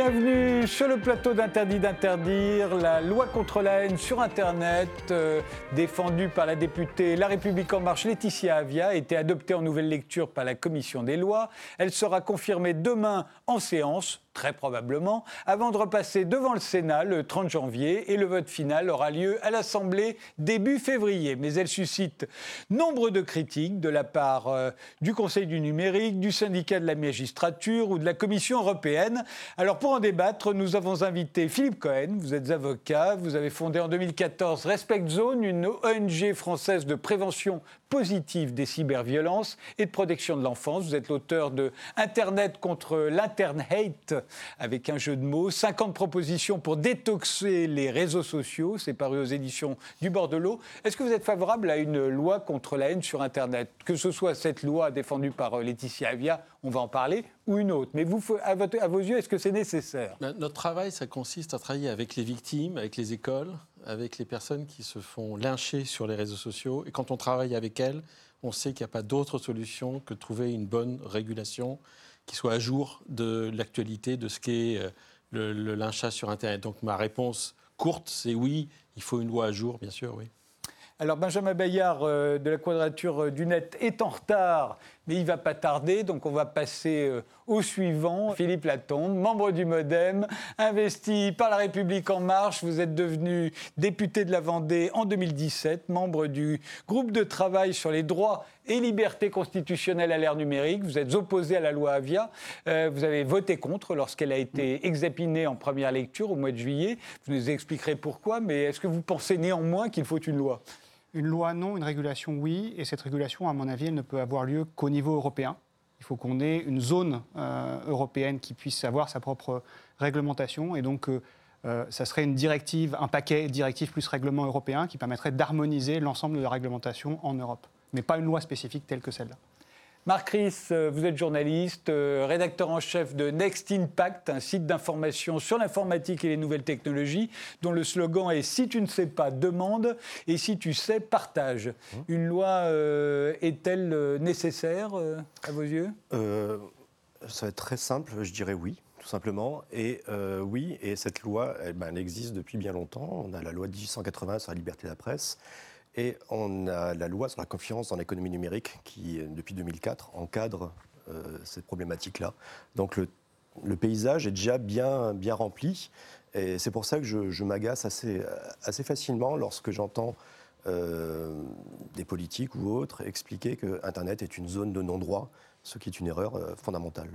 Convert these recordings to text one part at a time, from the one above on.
Bienvenue sur le plateau d'Interdit d'interdire, la loi contre la haine sur Internet, euh, défendue par la députée La République en marche Laetitia Avia, a été adoptée en nouvelle lecture par la Commission des lois. Elle sera confirmée demain en séance très probablement, avant de repasser devant le Sénat le 30 janvier et le vote final aura lieu à l'Assemblée début février. Mais elle suscite nombre de critiques de la part euh, du Conseil du numérique, du syndicat de la magistrature ou de la Commission européenne. Alors pour en débattre, nous avons invité Philippe Cohen, vous êtes avocat, vous avez fondé en 2014 Respect Zone, une ONG française de prévention positive des cyberviolences et de protection de l'enfance. Vous êtes l'auteur de Internet contre l'Internhate avec un jeu de mots. 50 propositions pour détoxer les réseaux sociaux. C'est paru aux éditions du Bordelot. Est-ce que vous êtes favorable à une loi contre la haine sur Internet? Que ce soit cette loi défendue par Laetitia Avia, on va en parler, ou une autre. Mais vous, à, à vos yeux, est-ce que c'est nécessaire? Ben, Notre travail, ça consiste à travailler avec les victimes, avec les écoles, avec les personnes qui se font lyncher sur les réseaux sociaux. Et quand on travaille avec elles, on sait qu'il n'y a pas d'autre solution que de trouver une bonne régulation qui soit à jour de l'actualité de ce qu'est euh, le, le, lynchage sur Internet. Donc ma réponse courte, c'est oui, il faut une loi à jour, bien sûr, oui. Alors Benjamin Bayard euh, de la Quadrature euh, du Net est en retard, mais il ne va pas tarder, donc on va passer euh, au suivant. Philippe Latombe, membre du Modem, investi par La République En Marche. Vous êtes devenu député de la Vendée en 2017, membre du groupe de travail sur les droits et libertés constitutionnelles à l'ère numérique. Vous êtes opposé à la loi Avia. vous avez voté contre lorsqu'elle a été examinée en première lecture au mois de juillet. Vous nous expliquerez pourquoi, mais est-ce que vous pensez néanmoins qu'il faut une loi? Une loi, non. Une régulation, oui. Et cette régulation, à mon avis, elle ne peut avoir lieu qu'au niveau européen. Il faut qu'on ait une zone euh, européenne qui puisse avoir sa propre réglementation. Et donc, euh, euh, ça serait une directive, un paquet directive plus règlement européen qui permettrait d'harmoniser l'ensemble de la réglementation en Europe. Mais pas une loi spécifique telle que celle-là. Marc Ries, euh, vous êtes journaliste, euh, rédacteur en chef de Next Impact, un site d'information sur l'informatique et les nouvelles technologies, dont le slogan est Si tu ne sais pas, demande, et si tu sais, partage. Mmh. Une loi euh, est-elle nécessaire à vos yeux? Ça va être très simple, je dirais oui tout simplement. Et oui, et cette loi, elle, ben, elle, existe depuis bien longtemps. On a la loi 1880 sur la liberté de la presse. Et on a la loi sur la confiance dans l'économie numérique qui, depuis 2004, encadre euh, cette problématique-là. Donc le, paysage est déjà bien, bien rempli. Et c'est pour ça que je, m'agace assez, assez facilement lorsque j'entends euh, des politiques ou autres expliquer que Internet est une zone de non-droit, ce qui est une erreur euh, fondamentale.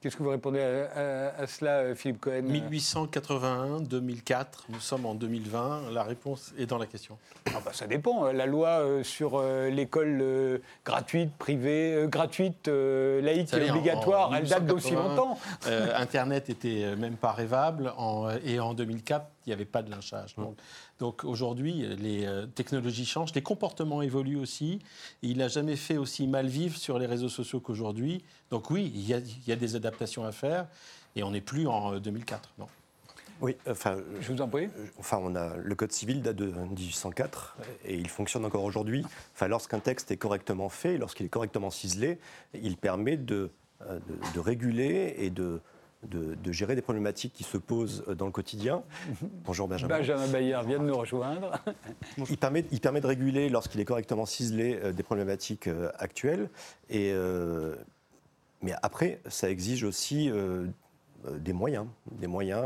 Qu'est-ce que vous répondez à, cela, euh, Philippe Cohen 1881, 2004, nous sommes en 2020. La réponse est dans la question. Ah bah, ça dépend. La loi euh, sur euh, l'école gratuite, privée, gratuite, laïque et obligatoire, elle date d'aussi longtemps. Internet était même pas rêvable. et en 2004, il n'y avait pas de lynchage. Donc, donc aujourd'hui, les euh, technologies changent, les comportements évoluent aussi. il n'a jamais fait aussi mal vivre sur les réseaux sociaux qu'aujourd'hui. Donc oui, il y, a, des adaptations à faire. Et on n'est plus en 2004. Euh, non. Oui, enfin, je vous en prie. Enfin, on a le code civil date de 1804 et il fonctionne encore aujourd'hui. Enfin, lorsqu'un texte est correctement fait, lorsqu'il est correctement ciselé, il permet de, euh, de réguler et de, de, gérer des problématiques qui se posent euh, dans le quotidien. Bonjour Benjamin. Benjamin Bayer vient de nous rejoindre. il, permet, il permet de réguler, lorsqu'il est correctement ciselé, euh, des problématiques euh, actuelles. Et, mais après, ça exige aussi des moyens. Des moyens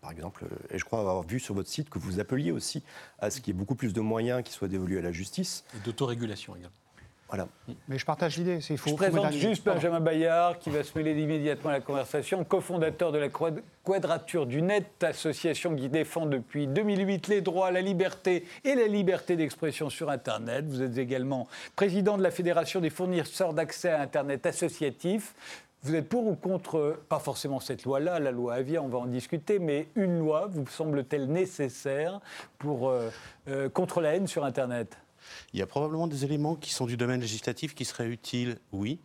par exemple, et je crois avoir vu sur votre site que vous appeliez aussi à ce qu'il y ait beaucoup plus de moyens qui soient dévolus à la justice. Et d'autorégulation également. Voilà. Mais je partage l'idée. C'est faux. Je présente juste Benjamin Bayard, qui va se mêler immédiatement à la conversation, cofondateur de la Quadrature du Net, association qui défend depuis 2008 les droits, la liberté et la liberté d'expression sur Internet. Vous êtes également président de la Fédération des fournisseurs d'accès à Internet associatif. Vous êtes pour ou contre, pas forcément cette loi-là, la loi Avia, on va en discuter, mais une loi vous semble-t-elle nécessaire pour, euh, euh, contre la haine sur Internet? Il y a probablement des éléments qui sont du domaine législatif qui seraient utiles, oui.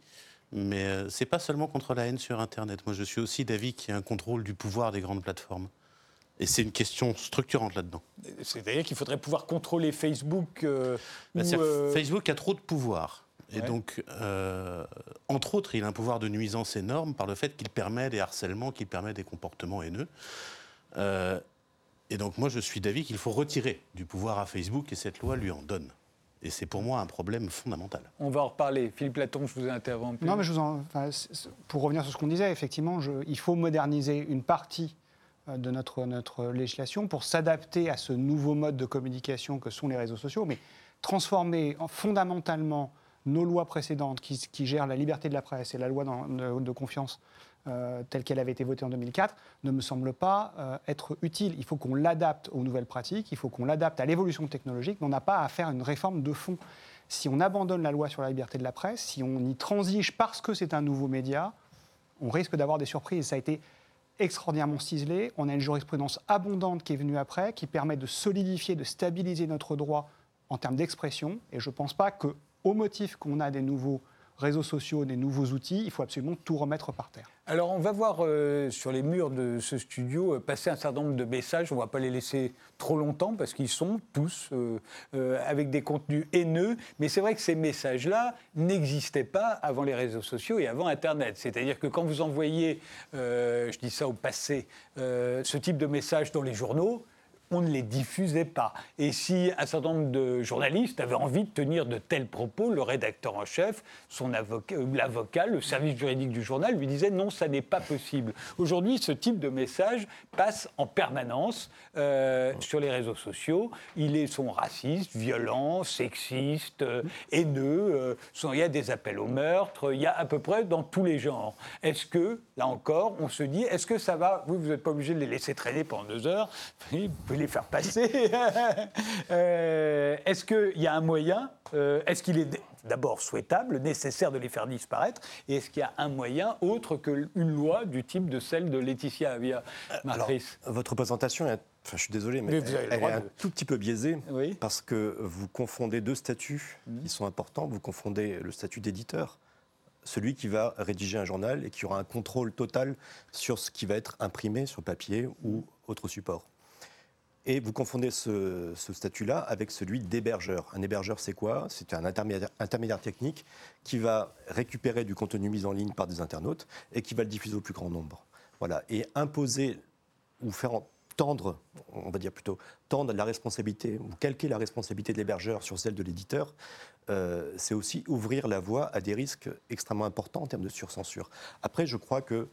Mais euh, ce n'est pas seulement contre la haine sur Internet. Moi, je suis aussi d'avis qu'il y a un contrôle du pouvoir des grandes plateformes. Et c'est une question structurante là-dedans. C'est-à-dire qu'il faudrait pouvoir contrôler Facebook euh, bah, euh, Facebook a trop de pouvoir. Et donc, euh, entre autres, il a un pouvoir de nuisance énorme par le fait qu'il permet des harcèlements, qu'il permet des comportements haineux. Et donc, moi, je suis d'avis qu'il faut retirer du pouvoir à Facebook et cette loi lui en donne. Et c'est pour moi un problème fondamental. On va en reparler. Philippe Laton, je vous ai interrompu. Non, mais je vous en, enfin, pour revenir sur ce qu'on disait, effectivement, je, il faut moderniser une partie euh, de notre, notre législation pour s'adapter à ce nouveau mode de communication que sont les réseaux sociaux, mais transformer fondamentalement nos lois précédentes qui, qui, gèrent la liberté de la presse et la loi de, de confiance euh, telle qu'elle avait été votée en 2004 ne me semble pas euh, être utile. Il faut qu'on l'adapte aux nouvelles pratiques, il faut qu'on l'adapte à l'évolution technologique, mais on n'a pas à faire une réforme de fond. Si on abandonne la loi sur la liberté de la presse, si on y transige parce que c'est un nouveau média, on risque d'avoir des surprises. Ça a été extraordinairement ciselé. On a une jurisprudence abondante qui est venue après, qui permet de solidifier, de stabiliser notre droit en termes d'expression. Et je ne pense pas que, au motif qu'on a des nouveaux réseaux sociaux, des nouveaux outils, il faut absolument tout remettre par terre. Alors on va voir euh, sur les murs de ce studio euh, passer un certain nombre de messages, on ne va pas les laisser trop longtemps parce qu'ils sont tous euh, avec des contenus haineux, mais c'est vrai que ces messages-là n'existaient pas avant les réseaux sociaux et avant Internet. C'est-à-dire que quand vous envoyez, je dis ça au passé, ce type de messages dans les journaux, on ne les diffusait pas. Et si un certain nombre de journalistes avaient envie de tenir de tels propos, le rédacteur en chef, son avocat, l'avocat, le service juridique du journal lui disait non, ça n'est pas possible. Aujourd'hui, ce type de message passe en permanence euh, sur les réseaux sociaux. Il est son raciste, violent, sexiste, euh, haineux. Euh, il y a des appels au meurtre. Il y a à peu près dans tous les genres. Est-ce que, là encore, on se dit, est-ce que ça va? Vous, vous n'êtes pas obligé de les laisser traîner pendant deux heures. Faire passer. euh, est-ce qu'il y a un moyen euh, Est-ce qu'il est d'abord souhaitable, nécessaire de les faire disparaître Et est-ce qu'il y a un moyen autre qu'une loi du type de celle de Laetitia Avia Martrice Alors, votre présentation est Enfin, je suis désolé, mais, Mais elle est un tout petit peu biaisée Oui. Parce que vous confondez deux statuts qui sont importants. Vous confondez le statut d'éditeur, celui qui va rédiger un journal et qui aura un contrôle total sur ce qui va être imprimé sur papier ou autre support. Et vous confondez ce, statut-là avec celui d'hébergeur. Un hébergeur, c'est quoi? C'est un intermédiaire, technique qui va récupérer du contenu mis en ligne par des internautes et qui va le diffuser au plus grand nombre. Voilà. Et imposer ou faire en- tendre, on va dire plutôt, tendre la responsabilité ou calquer la responsabilité de l'hébergeur sur celle de l'éditeur, euh, c'est aussi ouvrir la voie à des risques extrêmement importants en termes de surcensure. Après, je crois que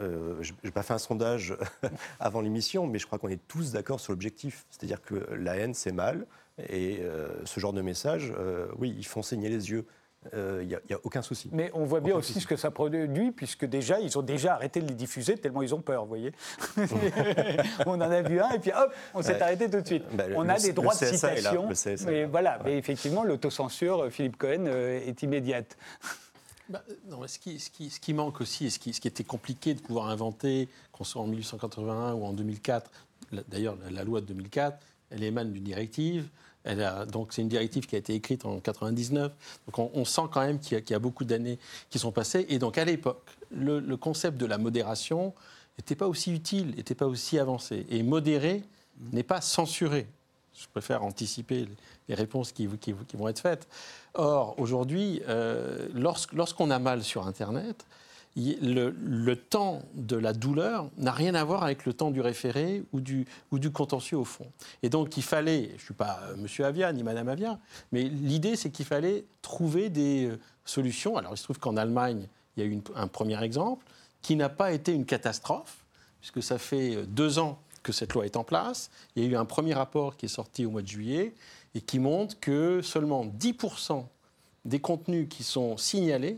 euh, je n'ai pas fait un sondage avant l'émission, mais je crois qu'on est tous d'accord sur l'objectif. C'est-à-dire que la haine, c'est mal. Et euh, ce genre de messages, euh, oui, ils font saigner les yeux. Il n'y a, aucun souci. Mais on voit bien Aucun aussi souci. ce que ça produit, puisque déjà, ils ont déjà arrêté de les diffuser tellement ils ont peur, vous voyez. on en a vu un, et puis hop, on s'est Ouais. arrêté tout de suite. Bah, le- on a le- des droits de là, citation. mais là. voilà, mais effectivement, l'autocensure, euh, Philippe Cohen, euh, est immédiate. Bah, non, mais ce, qui, ce, qui, ce qui manque aussi, et ce qui, ce qui était compliqué de pouvoir inventer, qu'on soit en 1881 ou en 2004, la- d'ailleurs la, loi de 2004, elle émane d'une directive. Elle a, donc c'est une directive qui a été écrite en 99. Donc on, on sent quand même qu'il y, a- qu'il y a beaucoup d'années qui sont passées. Et donc à l'époque, le, le concept de la modération n'était pas aussi utile, n'était pas aussi avancé. Et modérer n'est pas censurer. Je préfère anticiper les- réponses qui, vont être faites. Or, aujourd'hui, euh, lorsqu'on a mal sur Internet, le, temps de la douleur n'a rien à voir avec le temps du référé ou du, contentieux au fond. Et donc, il fallait, je ne suis pas euh, Monsieur Avia ni Madame Avia, mais l'idée, c'est qu'il fallait trouver des euh, solutions. Alors, il se trouve qu'en Allemagne, il y a eu un premier exemple qui n'a pas été une catastrophe, puisque ça fait deux ans que cette loi est en place. Il y a eu un premier rapport qui est sorti au mois de juillet et qui montre que seulement 10% des contenus qui sont signalés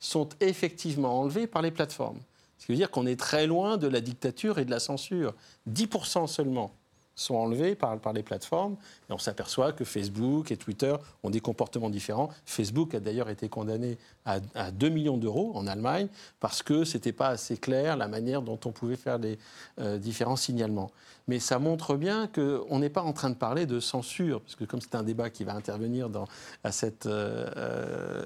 sont effectivement enlevés par les plateformes. Ce qui veut dire qu'on est très loin de la dictature et de la censure. 10% seulement sont enlevés par, par les plateformes. Et on s'aperçoit que Facebook et Twitter ont des comportements différents. Facebook a d'ailleurs été condamné à, à 2 millions d'euros en Allemagne parce que ce n'était pas assez clair la manière dont on pouvait faire les euh, différents signalements. Mais ça montre bien qu'on n'est pas en train de parler de censure, parce que comme c'est un débat qui va intervenir dans, à cette, euh, euh,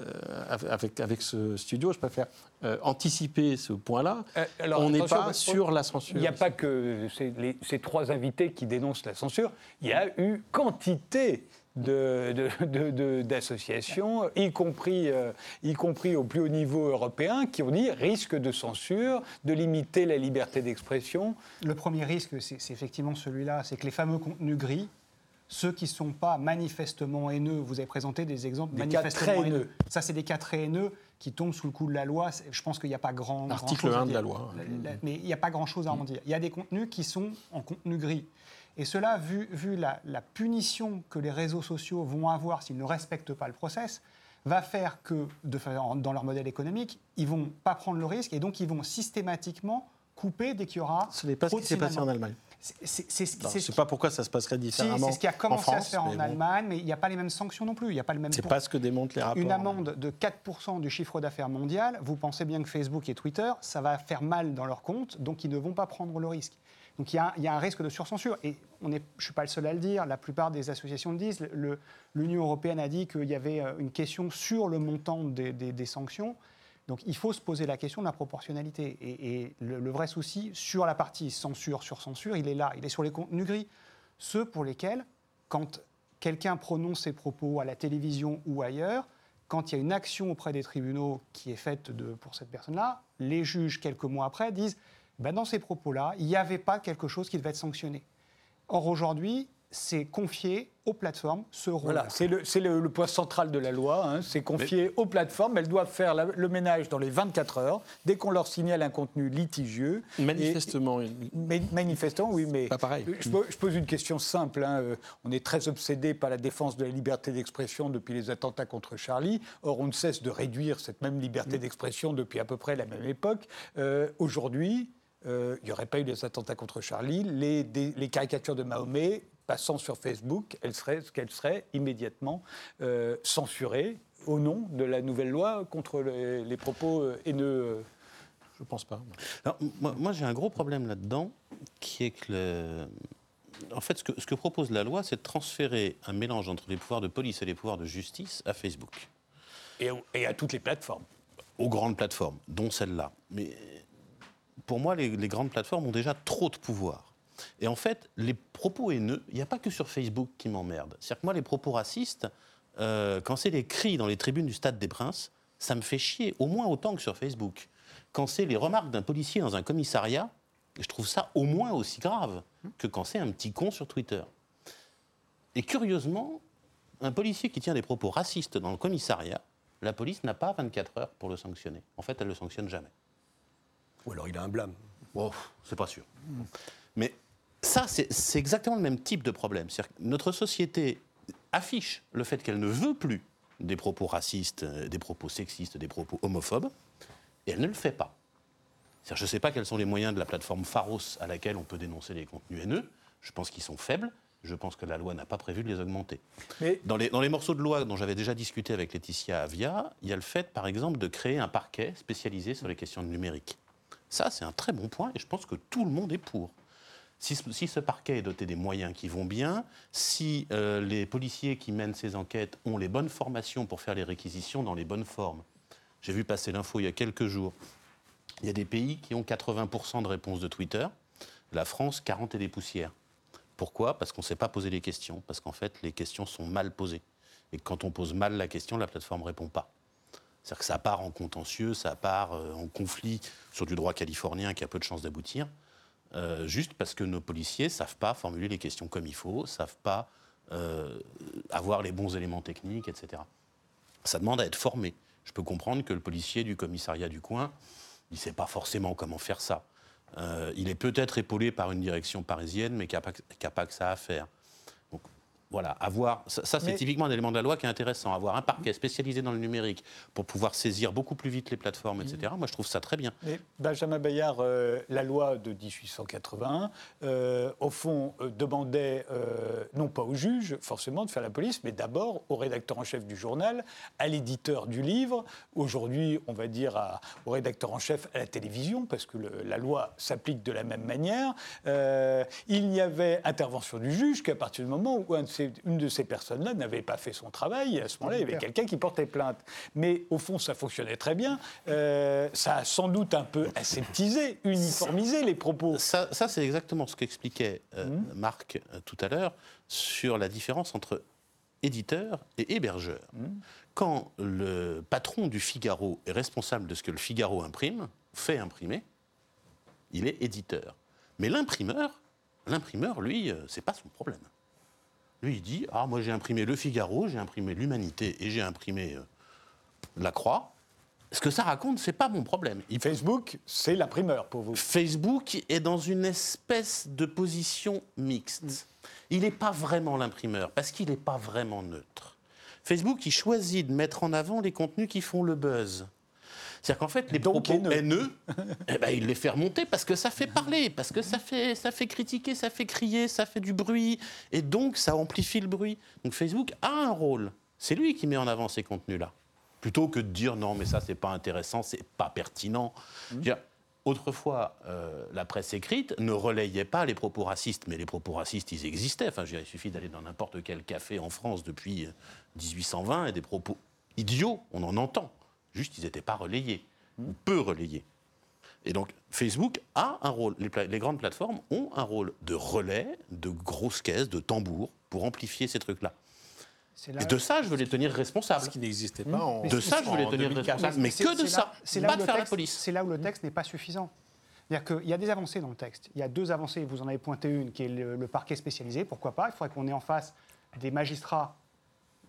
avec, avec ce studio, je préfère euh, anticiper ce point-là. Euh, on n'est pas sur la censure. Il n'y a pas que ces, les- ces trois invités qui dénoncent la censure, il y a eu quantité d'associations, y, compris, euh, y compris au plus haut niveau européen, qui ont dit risque de censure, de limiter la liberté d'expression. Le premier risque, c'est effectivement celui-là, c'est que les fameux contenus gris, ceux qui ne sont pas manifestement haineux, vous avez présenté des exemples manifestement haineux. Ça, c'est des cas très haineux qui tombent sous le coup de la loi. Je pense qu'il n'y a pas grand. Article 1 de la loi. mais il n'y a pas grand-chose à en dire. Il y a des contenus qui sont en contenu gris. Et cela, vu, vu la, punition que les réseaux sociaux vont avoir s'ils ne respectent pas le process, va faire que, de, dans leur modèle économique, ils ne vont pas prendre le risque et donc ils vont systématiquement couper dès qu'il y aura. Ce n'est pas ce qui s'est passé en Allemagne. C'est ce pas pourquoi ça se passerait différemment. c'est ce qui a commencé à se faire en Allemagne, mais il n'y a pas les mêmes sanctions non plus. Il y a pas le même. C'est pas ce que démontrent les rapports. Une amende de 4% du chiffre d'affaires mondial. Vous pensez bien que Facebook et Twitter, ça va faire mal dans leur compte, donc ils ne vont pas prendre le risque. Donc il y, a, un risque de surcensure. Et on je ne suis pas le seul à le dire, la plupart des associations le disent. L'Union européenne a dit qu'il y avait euh, une question sur le montant des, sanctions. Donc il faut se poser la question de la proportionnalité. Et, le, vrai souci sur la partie censure sur censure, il est là, il est sur les contenus gris. Ceux pour lesquels, quand quelqu'un prononce ses propos à la télévision ou ailleurs, quand il y a une action auprès des tribunaux qui est faite pour cette personne-là, les juges, quelques mois après, disent ben, dans ces propos-là, il n'y avait pas quelque chose qui devait être sanctionné. Or, aujourd'hui, c'est confié aux plateformes ce rôle. Voilà, c'est le, point central de la loi. Hein. c'est confié aux plateformes. Elles doivent faire le ménage dans les 24 heures dès qu'on leur signale un contenu litigieux. Manifestement. manifestement, oui, mais. Pas pareil. Je, pose une question simple. Hein. Euh, on est très obsédé par la défense de la liberté d'expression depuis les attentats contre Charlie. Or, on ne cesse de réduire cette même liberté mm. d'expression depuis à peu près la même époque. Euh, aujourd'hui, il n'y aurait pas eu les attentats contre Charlie, les, les caricatures de Mahomet passant sur Facebook, elles seraient, qu'elles seraient immédiatement euh, censurées au nom de la nouvelle loi contre les, propos euh, haineux. Je ne pense pas. moi, j'ai un gros problème là-dedans, qui est que en fait, ce que, ce que, propose la loi, c'est de transférer un mélange entre les pouvoirs de police et les pouvoirs de justice à Facebook. Et, et à toutes les plateformes. Aux grandes plateformes, dont celle-là. Mais pour moi, les, grandes plateformes ont déjà trop de pouvoir. Et en fait, les propos haineux, il n'y a pas que sur Facebook qui m'emmerdent. C'est-à-dire que moi, les propos racistes, euh, quand c'est les cris dans les tribunes du Stade des Princes, ça me fait chier, au moins autant que sur Facebook. Quand c'est les remarques d'un policier dans un commissariat, je trouve ça au moins aussi grave que quand c'est un petit con sur Twitter. Et curieusement, un policier qui tient des propos racistes dans le commissariat, la police n'a pas 24 heures pour le sanctionner. En fait, elle ne le sanctionne jamais. Ou alors il a un blâme. Oh, c'est pas sûr. Mais ça, c'est exactement le même type de problème. Que notre société affiche le fait qu'elle ne veut plus des propos racistes, euh, des propos sexistes, des propos homophobes, et elle ne le fait pas. Je ne sais pas quels sont les moyens de la plateforme Pharos à laquelle on peut dénoncer les contenus haineux. Je pense qu'ils sont faibles. Je pense que la loi n'a pas prévu de les augmenter. Mais... Dans, les, dans les morceaux de loi dont j'avais déjà discuté avec Laetitia Avia, il y a le fait, par exemple, de créer un parquet spécialisé sur les questions de numérique. Ça, c'est un très bon point et je pense que tout le monde est pour. Si, ce parquet est doté des moyens qui vont bien, si euh, les policiers qui mènent ces enquêtes ont les bonnes formations pour faire les réquisitions dans les bonnes formes. J'ai vu passer l'info il y a quelques jours. Il y a des pays qui ont 80% de réponses de Twitter. La France, 40 et des poussières. Pourquoi? Parce qu'on ne sait pas poser les questions. Parce qu'en fait, les questions sont mal posées. Et quand on pose mal la question, la plateforme ne répond pas. C'est-à-dire que ça part en contentieux, ça part euh, en conflit sur du droit californien qui a peu de chances d'aboutir, euh, juste parce que nos policiers ne savent pas formuler les questions comme il faut, ne savent pas euh, avoir les bons éléments techniques, etc. Ça demande à être formé. Je peux comprendre que le policier du commissariat du coin, il ne sait pas forcément comment faire ça. il est peut-être épaulé par une direction parisienne, mais qui n'a pas, que ça à faire. Voilà, avoir, ça, c'est typiquement un élément de la loi qui est intéressant. Avoir un parquet spécialisé dans le numérique pour pouvoir saisir beaucoup plus vite les plateformes, etc. Moi, je trouve ça très bien. Mais Benjamin Bayard, euh, la loi de 1881, euh, au fond, euh, demandait non pas au juge, forcément, de faire la police, mais d'abord au rédacteur en chef du journal, à l'éditeur du livre. Aujourd'hui, on va dire au rédacteur en chef à la télévision, parce que la loi s'applique de la même manière. il n'y avait intervention du juge qu'à partir du moment où un de une de ces personnes-là n'avait pas fait son travail. Et à ce moment-là, il y avait quelqu'un qui portait plainte. Mais au fond, ça fonctionnait très bien. Euh, ça a sans doute un peu aseptisé, uniformisé les propos. Ça, c'est exactement ce qu'expliquait euh, mmh. Marc euh, tout à l'heure sur la différence entre éditeur et hébergeur. Quand le patron du Figaro est responsable de ce que le Figaro imprime, fait imprimer, il est éditeur. Mais l'imprimeur, l'imprimeur, lui, c'est pas son problème. Lui, il dit Ah, moi j'ai imprimé le Figaro, j'ai imprimé l'Humanité et j'ai imprimé euh, la Croix. Ce que ça raconte, c'est pas mon problème. Il Facebook, c'est la primeur pour vous. Facebook est dans une espèce de position mixte. Il n'est pas vraiment l'imprimeur, parce qu'il n'est pas vraiment neutre. Facebook, il choisit de mettre en avant les contenus qui font le buzz. C'est-à-dire qu'en fait, les Donc propos haineux. haineux, eh ben, il les fait remonter parce que ça fait parler, parce que ça fait, ça fait critiquer, ça fait crier, ça fait du bruit, et donc ça amplifie le bruit. Donc Facebook a un rôle. C'est lui qui met en avant ces contenus-là. Plutôt que de dire non, mais ça, c'est pas intéressant, c'est pas pertinent. Dire, Autrefois, euh, la presse écrite ne relayait pas les propos racistes, mais les propos racistes, ils existaient. Enfin, je il suffit d'aller dans n'importe quel café en France depuis euh, 1820 et des propos idiots, on en entend. Juste, ils n'étaient pas relayés, ou peu relayés. Et donc, Facebook a un rôle, les, pla- les grandes plateformes ont un rôle de relais, de grosses caisses, de tambours, pour amplifier ces trucs-là. C'est là- Et de ça, je veux les tenir responsables. Ce qui n'existait pas en. De ça, je veux les en tenir 2004. responsables. Mais que de c'est ça, là- c'est là pas où de le faire la texte- police. C'est là où le texte n'est pas suffisant. C'est-à-dire qu'il y a des avancées dans le texte. Il y a deux avancées. Vous en avez pointé une, qui est le, le parquet spécialisé. Pourquoi pas? Il faudrait qu'on ait en face des magistrats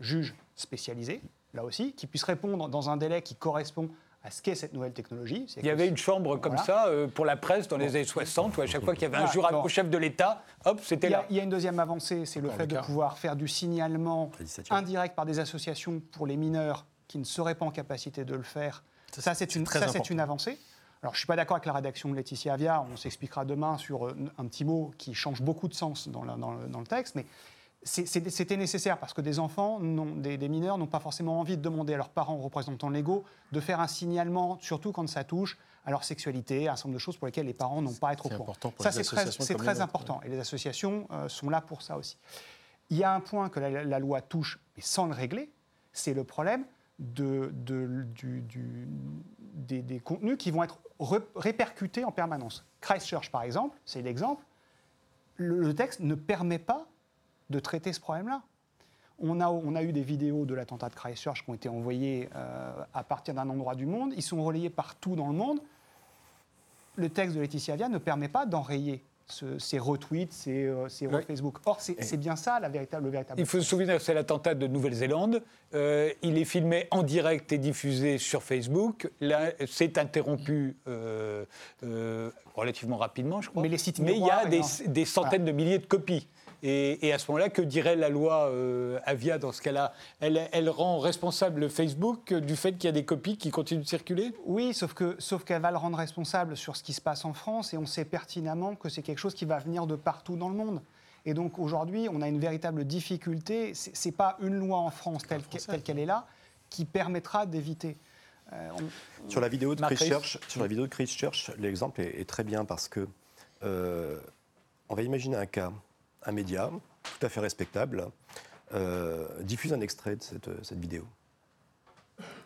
juges spécialisés, là aussi, qui puissent répondre dans un délai qui correspond à ce qu'est cette nouvelle technologie. Il y avait une chambre comme Voilà. ça euh, pour la presse dans les années 60, où à chaque fois qu'il y avait un jurade bon. au chef de l'État, hop, c'était Il y, a, là. il y a une deuxième avancée, c'est le fait le de pouvoir faire du signalement indirect par des associations pour les mineurs qui ne seraient pas en capacité de le faire. Ça, Ça, c'est une, ça, avancée. Alors, je ne suis pas d'accord avec la rédaction de Laetitia Avia. On s'expliquera demain sur euh, un petit mot qui change beaucoup de sens dans, le, dans le texte. Mais c'était nécessaire parce que des enfants, des, des mineurs, n'ont pas forcément envie de demander à leurs parents ou représentants légaux de faire un signalement, surtout quand ça touche à leur sexualité, à un certain nombre de choses pour lesquelles les parents n'ont pas à être au C'est courant. important pour ça, les c'est très, associations c'est très important. Et les associations euh, sont là pour ça aussi. Il y a un point que la, la loi touche, mais sans le régler, c'est le problème de, de- du- du- des, des contenus qui vont être re- répercutés en permanence. Christchurch, par exemple, c'est l'exemple. Le, le texte ne permet pas de traiter ce problème-là. On a, on a eu des vidéos de l'attentat de Christchurch qui ont été envoyées euh, à partir d'un endroit du monde. Ils sont relayés partout dans le monde. Le texte de Laetitia Avia ne permet pas d'enrayer ce- ces retweets, ces, euh, ces Ouais. Facebook. Or, c'est bien ça la véritable, le véritable. Il faut se souvenir que c'est l'attentat de Nouvelle-Zélande. Euh, il est filmé en direct et diffusé sur Facebook. Là, c'est interrompu euh, relativement rapidement, je crois. Mais les sites il y a des, et des centaines de milliers de copies. Et, et à ce moment-là, que dirait la loi euh, Avia dans ce cas-là? Elle, elle rend responsable Facebook du fait qu'il y a des copies qui continuent de circuler? Oui, sauf que sauf qu'elle va le rendre responsable sur ce qui se passe en France et on sait pertinemment que c'est quelque chose qui va venir de partout dans le monde. Et donc aujourd'hui, on a une véritable difficulté. C'est c'est pas une loi en France telle que- telle qu'elle est là qui permettra d'éviter. Euh, on- Sur la vidéo de Christchurch, sur la vidéo de Christchurch, l'exemple est, est très bien parce que euh, on va imaginer un cas, un média tout à fait respectable euh, diffuse un extrait de cette, vidéo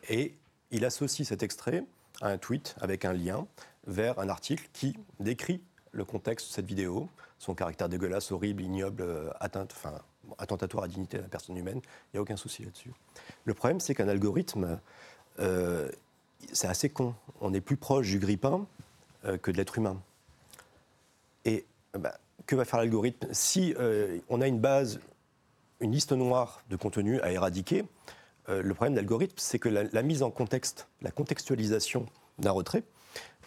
et il associe cet extrait à un tweet avec un lien vers un article qui décrit le contexte de cette vidéo, son caractère dégueulasse, horrible, ignoble, euh, atteinte, enfin, attentatoire à la dignité de la personne humaine. Il n'y a aucun souci là-dessus. Le problème, c'est qu'un algorithme, euh, c'est assez con. On est plus proche du grippin que de l'être humain. Et bah, que va faire l'algorithme Si euh, on a une base, une liste noire de contenu à éradiquer, euh, le problème de l'algorithme, c'est que la, mise en contexte, la contextualisation d'un retrait,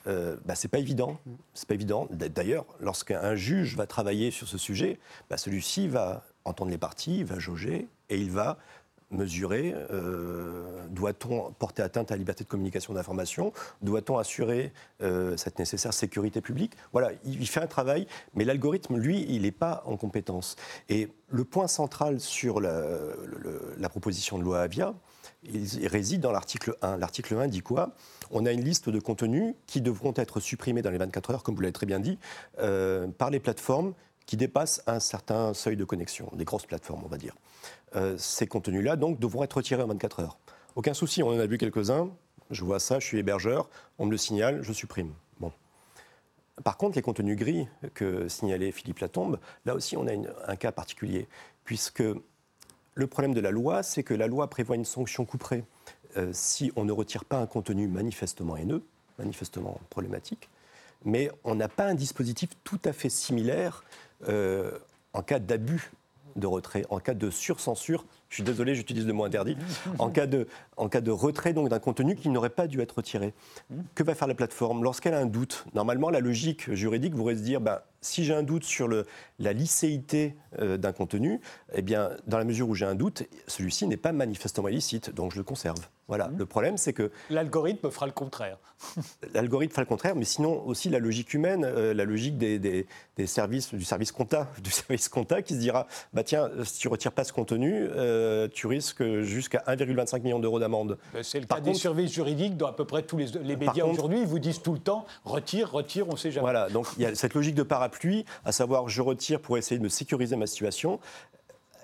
euh, bah, c'est pas évident. C'est pas évident. D'ailleurs, lorsqu'un juge va travailler sur ce sujet, bah, celui-ci va entendre les parties, va jauger et il va mesurer euh, doit-on porter atteinte à la liberté de communication d'information? Doit-on assurer euh, cette nécessaire sécurité publique? Voilà, il, fait un travail, mais l'algorithme, lui, il n'est pas en compétence. Et le point central sur la, proposition de loi Avia, il réside dans l'article 1. L'article 1 dit quoi? On a une liste de contenus qui devront être supprimés dans les 24 heures, comme vous l'avez très bien dit, euh, par les plateformes qui dépassent un certain seuil de connexion, des grosses plateformes, on va dire. Euh, ces contenus-là, donc, devront être retirés en 24 heures. Aucun souci, on en a vu quelques-uns. Je vois ça, je suis hébergeur, on me le signale, je supprime. Bon. Par contre, les contenus gris que signalait Philippe Latombe, là aussi, on a un cas particulier, puisque le problème de la loi, c'est que la loi prévoit une sanction couperée euh, si on ne retire pas un contenu manifestement haineux, manifestement problématique, mais on n'a pas un dispositif tout à fait similaire euh, en cas d'abus de retrait, en cas de surcensure. Je suis désolé, j'utilise le mot interdit, en cas de, retrait donc d'un contenu qui n'aurait pas dû être retiré. Que va faire la plateforme? Lorsqu'elle a un doute, normalement la logique juridique voudrait se dire, ben, si j'ai un doute sur le, la licéité euh, d'un contenu, eh bien, dans la mesure où j'ai un doute, celui-ci n'est pas manifestement illicite, donc je le conserve. Voilà. Mmh. Le problème, c'est que l'algorithme fera le contraire. l'algorithme fera le contraire, mais sinon aussi la logique humaine, euh, la logique des, des, des, services du service compta, du service compta, qui se dira, bah tiens, si tu retires pas ce contenu. Euh, euh, tu risques jusqu'à 1,25 million d'euros d'amende. Ben, c'est le cas des services juridiques dans à peu près tous les, les médias aujourd'hui. Ils vous disent tout le temps retire, retire, on ne sait jamais. Voilà, donc il y a cette logique de parapluie, à savoir je retire pour essayer de me sécuriser ma situation.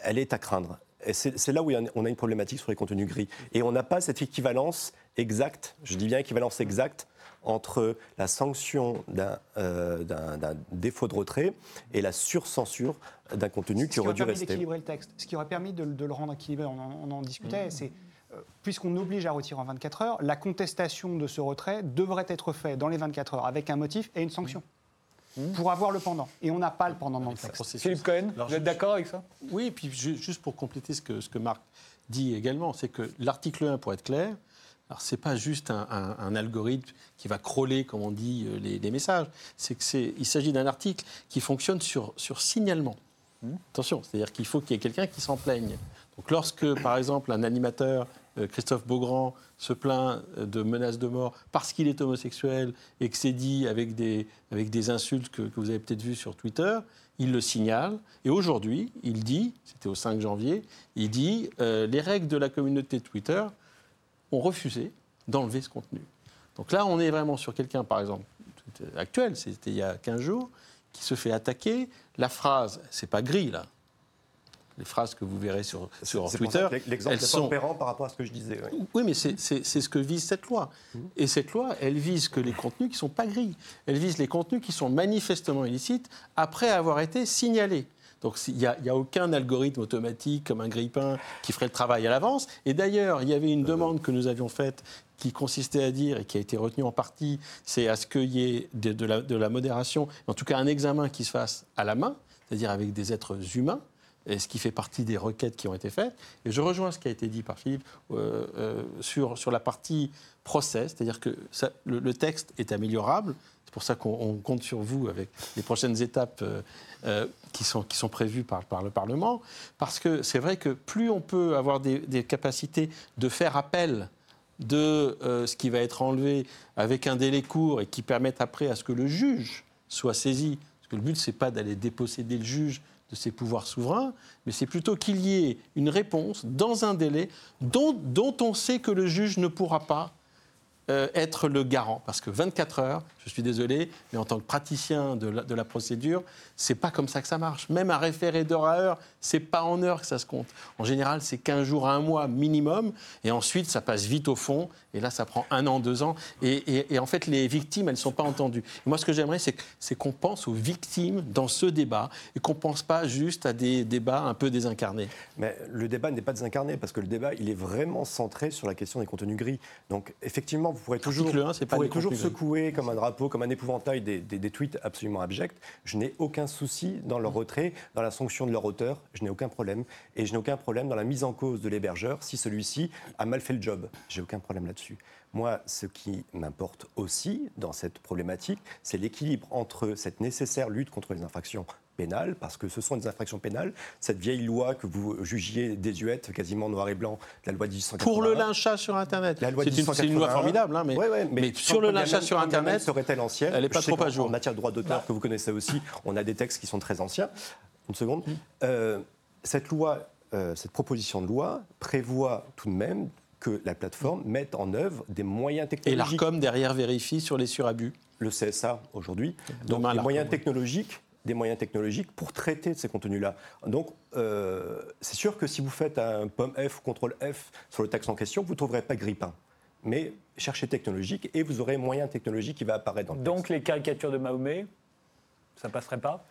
Elle est à craindre. Et c'est là où on a une problématique sur les contenus gris. Et on n'a pas cette équivalence exacte, je dis bien équivalence exacte, entre la sanction euh, d'un défaut de retrait et la surcensure d'un contenu qui aurait dû rester. Ce qui aurait permis d'équilibrer le texte, ce qui aurait permis de, le rendre équilibré, on en, discutait, mmh. c'est euh, puisqu'on oblige à retirer en 24 heures, la contestation de ce retrait devrait être faite dans les 24 heures avec un motif et une sanction. Mmh. Pour avoir le pendant. Et on n'a pas le pendant dans le texte. Philippe Cohen, vous êtes d'accord avec ça? Oui, et puis juste pour compléter ce que, ce que Marc dit également, c'est que l'article 1, pour être clair, alors, ce n'est pas juste un, algorithme qui va crawler, comme on dit, euh, les, messages. C'est que il s'agit d'un article qui fonctionne sur, sur signalement. Hmm. Attention, c'est-à-dire qu'il faut qu'il y ait quelqu'un qui s'en plaigne. Donc, lorsque, par exemple, un animateur, Christophe Beaugrand, se plaint euh, de menaces de mort parce qu'il est homosexuel et que c'est dit avec des, avec des insultes que, vous avez peut-être vues sur Twitter, il le signale. Et aujourd'hui, il dit, c'était au 5 janvier, il dit les règles de la communauté Twitter ont refusé d'enlever ce contenu. Donc là, on est vraiment sur quelqu'un, par exemple, actuel, c'était il y a 15 jours, qui se fait attaquer. La phrase, c'est pas gris là. Les phrases que vous verrez sur, sur Twitter. L'exemple est sont... par rapport à ce que je disais. Oui, mais c'est ce que vise cette loi. Mmh. Et cette loi, elle vise que les contenus qui ne sont pas gris. Elle vise les contenus qui sont manifestement illicites après avoir été signalés. Donc il n'y a, aucun algorithme automatique comme un grille-pain qui ferait le travail à l'avance. Et d'ailleurs, il y avait une demande que nous avions faite qui consistait à dire, et qui a été retenue en partie, c'est à ce qu'il y ait de, la, modération, en tout cas un examen qui se fasse à la main, c'est-à-dire avec des êtres humains, et ce qui fait partie des requêtes qui ont été faites. Et je rejoins ce qui a été dit par Philippe euh, euh, sur, sur la partie procès, c'est-à-dire que le, texte est améliorable. C'est pour ça qu'on compte sur vous avec les prochaines étapes euh, qui sont, qui sont prévus par, par le Parlement, parce que c'est vrai que plus on peut avoir des, capacités de faire appel de ce qui va être enlevé avec un délai court et qui permettent après à ce que le juge soit saisi, parce que le but, c'est pas d'aller déposséder le juge de ses pouvoirs souverains, mais c'est plutôt qu'il y ait une réponse dans un délai dont, on sait que le juge ne pourra pas euh, être le garant. Parce que 24 heures, je suis désolé, mais en tant que praticien de la, de la procédure, c'est pas comme ça que ça marche. Même un référé d'heure à heure, c'est pas en heure que ça se compte. En général, c'est 15 jours à un mois minimum, et ensuite, ça passe vite au fond, et là, ça prend un an, deux ans. Et, et, en fait, les victimes, elles ne sont pas entendues. moi, ce que j'aimerais, c'est qu'on pense aux victimes dans ce débat, et qu'on ne pense pas juste à des débats un peu désincarnés. Mais le débat n'est pas désincarné, parce que le débat, il est vraiment centré sur la question des contenus gris. Donc, effectivement, vous pourrez toujours, 1, pourrez toujours secouer comme un drapeau, comme un épouvantail des, des tweets absolument abjects. Je n'ai aucun souci dans leur retrait, dans la sanction de leur auteur. Je n'ai aucun problème. Et je n'ai aucun problème dans la mise en cause de l'hébergeur si celui-ci a mal fait le job. J'ai aucun problème là-dessus. Moi, ce qui m'importe aussi dans cette problématique, c'est l'équilibre entre cette nécessaire lutte contre les infractions pénales, parce que ce sont des infractions pénales. Cette vieille loi que vous jugiez désuète, quasiment noir et blanc, la loi 1881. Pour le lynchat sur Internet. C'est une, loi formidable, hein, mais, mais, sur le lynchat sur Internet, serait-elle ancienne Elle n'est pas trop à jour. En matière de droit d'auteur, que vous connaissez aussi, on a des textes qui sont très anciens. Une seconde. Mm. Euh, cette loi, euh, cette proposition de loi prévoit tout de même que la plateforme mette en œuvre des moyens technologiques. Et l'ARCOM derrière vérifie sur les surabus. Le CSA aujourd'hui. Donc des moyens technologiques des moyens technologiques pour traiter de ces contenus-là. Donc, euh, c'est sûr que si vous faites un pomme F ou CTRL F sur le texte en question, vous ne trouverez pas grippin. Mais cherchez technologique et vous aurez moyen technologique qui va apparaître dans le Donc, les caricatures de Mahomet, ça passerait pas?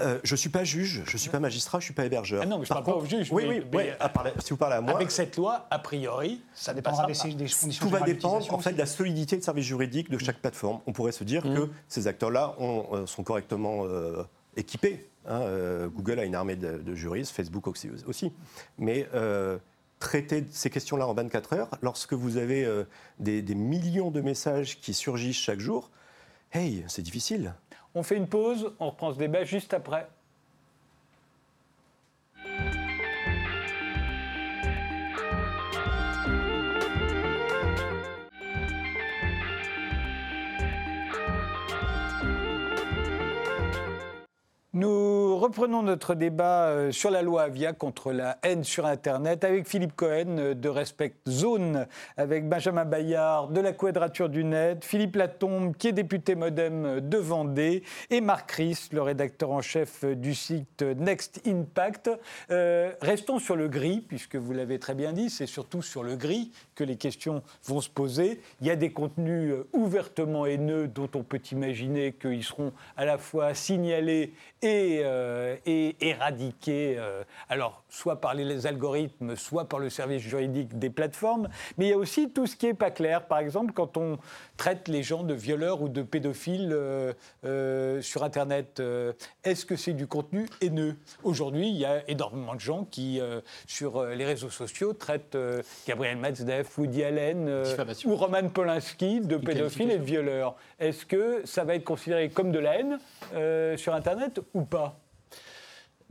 Euh, je ne suis pas juge, je ne suis pas magistrat, je ne suis pas hébergeur. Ah non, mais je Par parle pas contre- au juge, Oui, mais- oui, mais, oui, euh, à parler- si vous parlez à moi, Avec cette loi, a priori, Ça dépendra des, pas. des conditions tout va dépendre en fait de la solidité de service juridique de chaque plateforme. On pourrait se dire que ces acteurs-là ont, euh, sont correctement euh, équipés. hein. Euh, Google a une armée de, de juristes, Facebook aussi. aussi. Mais euh, traiter ces questions-là en 24 heures, lorsque vous avez euh, des, des millions de messages qui surgissent chaque jour, hey, c'est difficile. On fait une pause, on reprend ce débat juste après. Nous reprenons notre débat euh, sur la loi Avia contre la haine sur Internet avec Philippe Cohen euh, de Respect Zone, avec Benjamin Bayard de la Quadrature du Net, Philippe Latombe qui est député modem euh, de Vendée et Marc Christ, le rédacteur en chef du site Next Impact. Restons sur le gris, puisque vous l'avez très bien dit, c'est surtout sur le gris que les questions vont se poser. Il y a des contenus ouvertement haineux dont on peut imaginer qu'ils seront à la fois signalés et, euh, et éradiqués, euh, alors soit par les algorithmes, soit par le service juridique des plateformes. Mais il y a aussi tout ce qui n'est pas clair. Par exemple, quand on traite les gens de violeurs ou de pédophiles euh, euh, sur Internet, euh, est-ce que c'est du contenu haineux? Aujourd'hui, il y a énormément de gens qui, sur les réseaux sociaux, traitent Gabriel Matzneff, Woody Allen ou Roman Polanski de pédophiles et de violeurs. Est-ce que ça va être considéré comme de la haine sur Internet ou pas?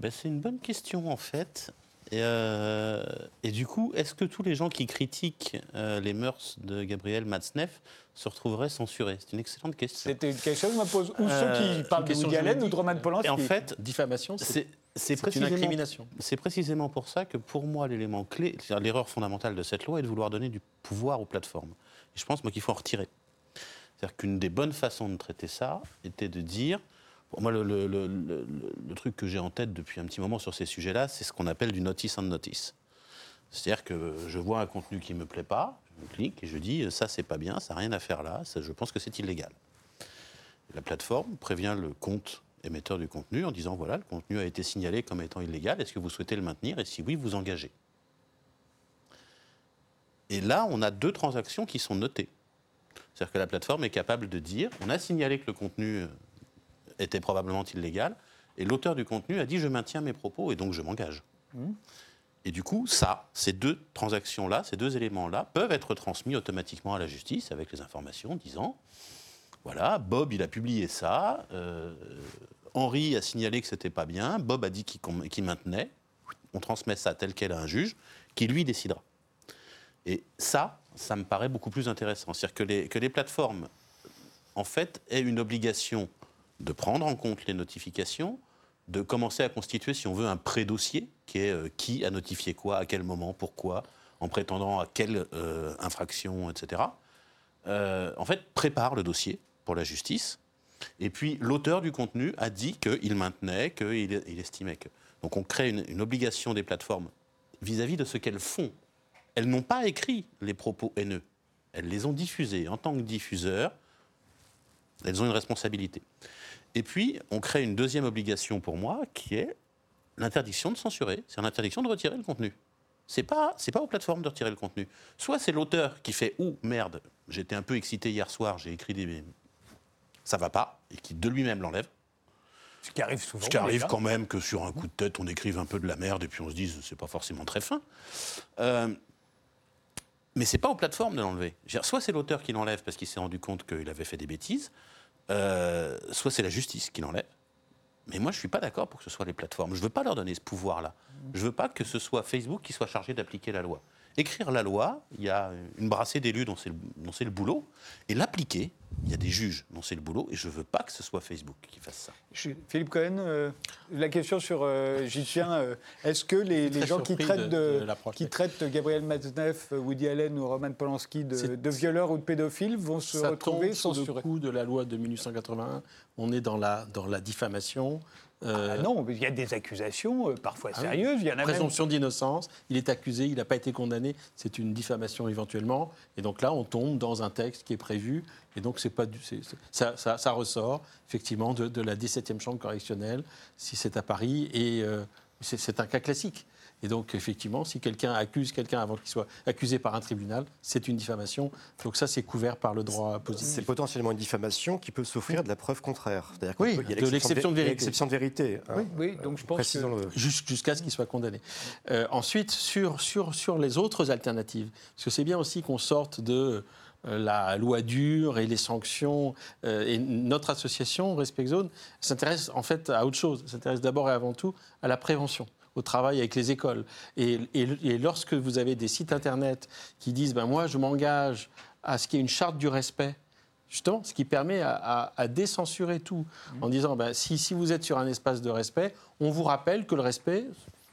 Ben, c'est une bonne question en fait. Et, euh, et du coup, est-ce que tous les gens qui critiquent euh, les mœurs de Gabriel Matzneff se retrouveraient censurés? C'est une excellente question. C'était quelque chose que je me pose. Ou Euh, ceux qui parlent de question Woody Allen ou de. Roman Polanski Et en fait, Diffamation, c'est une précisément, incrimination. c'est précisément pour ça que pour moi, l'élément clé, l'erreur fondamentale de cette loi est de vouloir donner du pouvoir aux plateformes. Et je pense moi qu'il faut en retirer. C'est-à-dire qu'une des bonnes façons de traiter ça était de dire, pour moi le, truc que j'ai en tête depuis un petit moment sur ces sujets-là, c'est ce qu'on appelle du notice and notice. C'est-à-dire que je vois un contenu qui ne me plaît pas, je clique et je dis ça c'est pas bien, ça n'a rien à faire là, ça, je pense que c'est illégal. La plateforme prévient le compte émetteur du contenu en disant voilà, le contenu a été signalé comme étant illégal, est-ce que vous souhaitez le maintenir et si oui, vous engagez? Et là, on a deux transactions qui sont notées. C'est-à-dire que la plateforme est capable de dire on a signalé que le contenu euh, était probablement illégal et l'auteur du contenu a dit je maintiens mes propos et donc je m'engage. Et du coup, ça, ces deux transactions-là, ces deux éléments-là, peuvent être transmis automatiquement à la justice avec les informations disant voilà, Bob, il a publié ça. euh, Henri a signalé que c'était pas bien. Bob a dit qu'il qu'il maintenait. On transmet ça tel quel à un juge, qui lui décidera. Et ça, ça me paraît beaucoup plus intéressant. C'est-à-dire que les, que les plateformes, en fait, aient une obligation de prendre en compte les notifications, de commencer à constituer, si on veut, un pré-dossier, qui est euh, qui a notifié quoi, à quel moment, pourquoi, en prétendant à quelle euh, infraction, etc. Euh, en fait, prépare le dossier pour la justice. Et puis, l'auteur du contenu a dit qu'il maintenait, qu'il il estimait que. Donc, on crée une, une obligation des plateformes vis-à-vis de ce qu'elles font. Elles n'ont pas écrit les propos haineux. Elles les ont diffusés. En tant que diffuseurs, elles ont une responsabilité. Et puis, on crée une deuxième obligation pour moi, qui est l'interdiction de censurer. C'est l'interdiction de retirer le contenu. C'est pas, c'est pas aux plateformes de retirer le contenu. Soit c'est l'auteur qui fait ou merde, j'étais un peu excité hier soir, j'ai écrit des ça va pas et qui de lui-même l'enlève. Ce qui arrive souvent. Ce qui arrive quand même que sur un coup de tête, on écrive un peu de la merde et puis on se dise c'est pas forcément très fin. Euh, mais c'est pas aux plateformes de l'enlever. Soit c'est l'auteur qui l'enlève parce qu'il s'est rendu compte qu'il avait fait des bêtises, euh, soit c'est la justice qui l'enlève. Mais moi, je suis pas d'accord pour que ce soit les plateformes. Je veux pas leur donner ce pouvoir-là. Je veux pas que ce soit Facebook qui soit chargé d'appliquer la loi. Écrire la loi, il y a une brassée d'élus dont c'est le, boulot, et l'appliquer, il y a des juges dont c'est le boulot, et je veux pas que ce soit Facebook qui fasse ça. Je- Philippe Cohen, euh, la question sur, euh, j'y tiens, euh, est-ce que les, gens qui traitent, de- de, de l'approche. qui traitent Gabriel Matzneff, Woody Allen ou Roman Polanski de, violeurs ou de pédophiles vont se ça retrouver tombe sous le censurés coup de la loi de 1881. On est dans la, dans la diffamation. Ah non, il y a des accusations euh, parfois Ah oui. sérieuses. Il y en a même Présomption d'innocence, il est accusé, il n'a pas été condamné, c'est une diffamation éventuellement. Et donc là, on tombe dans un texte qui est prévu. Et donc, c'est pas du, ça, ça- ça ressort effectivement de, de la 17e chambre correctionnelle, si c'est à Paris. Et euh, c'est un cas classique. Et donc, effectivement, si quelqu'un accuse quelqu'un avant qu'il soit accusé par un tribunal, c'est une diffamation. Donc ça, c'est couvert par le droit C'est positif. potentiellement une diffamation qui peut s'offrir de la preuve contraire. C'est-à-dire Oui, peut- il y a de l'exception de a vérité. l'exception de vérité. hein. Oui, oui, donc je pense que- le- jusqu'à ce qu'il soit condamné. Euh, ensuite, sur, sur, sur les autres alternatives, parce que c'est bien aussi qu'on sorte de euh, la loi dure et les sanctions. euh, et notre association, Respect Zone, s'intéresse en fait à autre chose. S'intéresse d'abord et avant tout à la prévention au travail avec les écoles. Et, et- et lorsque vous avez des sites Internet qui disent ben, Moi, je m'engage à ce qu'il y ait une charte du respect Justement, ce qui permet à, à- à décensurer tout, en disant ben, si, si vous êtes sur un espace de respect, on vous rappelle que le respect,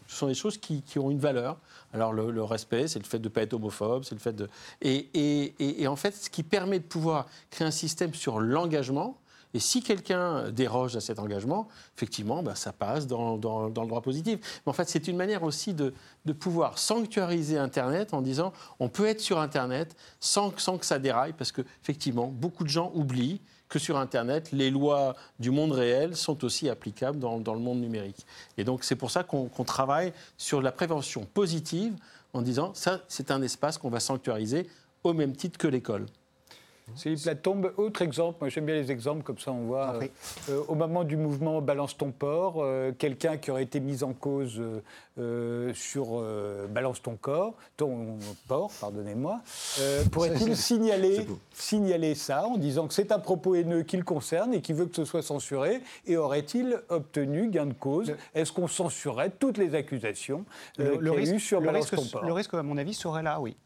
ce sont des choses qui, qui ont une valeur. Alors le, le respect, c'est le fait de ne pas être homophobe, c'est le fait de... Et, et- et- et en fait, ce qui permet de pouvoir créer un système sur l'engagement, et si quelqu'un déroge à cet engagement, effectivement, ben, ça passe dans, dans- le droit positif. Mais en fait, c'est une manière aussi de, de pouvoir sanctuariser Internet en disant on peut être sur Internet sans, sans que ça déraille, parce qu'effectivement, beaucoup de gens oublient que sur Internet, les lois du monde réel sont aussi applicables dans, dans le monde numérique. Et donc, c'est pour ça qu'on qu'on travaille sur la prévention positive en disant ça, c'est un espace qu'on va sanctuariser au même titre que l'école. Philippe Latombe, autre exemple, moi j'aime bien les exemples, comme ça on voit. Euh, euh, au moment du mouvement Balance ton port, euh, quelqu'un qui aurait été mis en cause euh, sur Balance ton corps, ton port, pardonnez-moi, pourrait-il signaler, signaler ça en disant que c'est un propos haineux qui le concerne et qui veut que ce soit censuré Et aurait-il obtenu gain de cause? Est-ce qu'on censurerait toutes les accusations qu'il y a eu sur le Balance risque, ton port le risque, à mon avis, serait là, oui.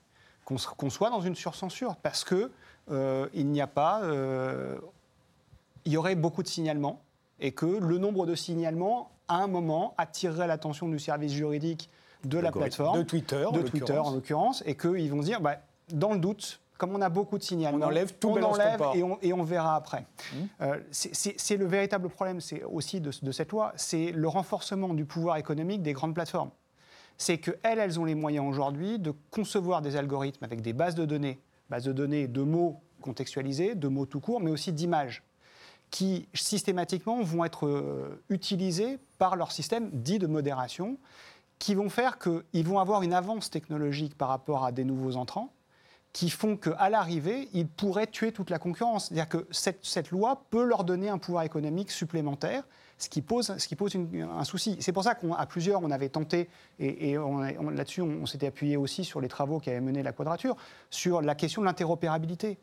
Qu'on soit dans une surcensure, parce que il n'y a pas. euh, il y aurait beaucoup de signalements, et que le nombre de signalements, à un moment, attirerait l'attention du service juridique de la plateforme, De Twitter, en de Twitter l'occurrence. en l'occurrence, et qu'ils vont se dire, bah, dans le doute, comme on a beaucoup de signalements, On enlève tout on enlève et on, et on verra après. Euh, c'est- c'est c'est le véritable problème c'est aussi de, de cette loi, c'est le renforcement du pouvoir économique des grandes plateformes. C'est qu'elles, elles ont les moyens aujourd'hui de concevoir des algorithmes avec des bases de données, bases de données de mots contextualisés, de mots tout court, mais aussi d'images qui systématiquement vont être euh, utilisés par leur système dit de modération, qui vont faire qu'ils vont avoir une avance technologique par rapport à des nouveaux entrants, qui font qu'à l'arrivée, ils pourraient tuer toute la concurrence. C'est-à-dire que cette loi peut leur donner un pouvoir économique supplémentaire, ce qui pose, un souci. C'est pour ça qu'à plusieurs, on avait tenté, et, là-dessus, on, s'était appuyé aussi sur les travaux qui avaient mené la quadrature, sur la question de l'interopérabilité.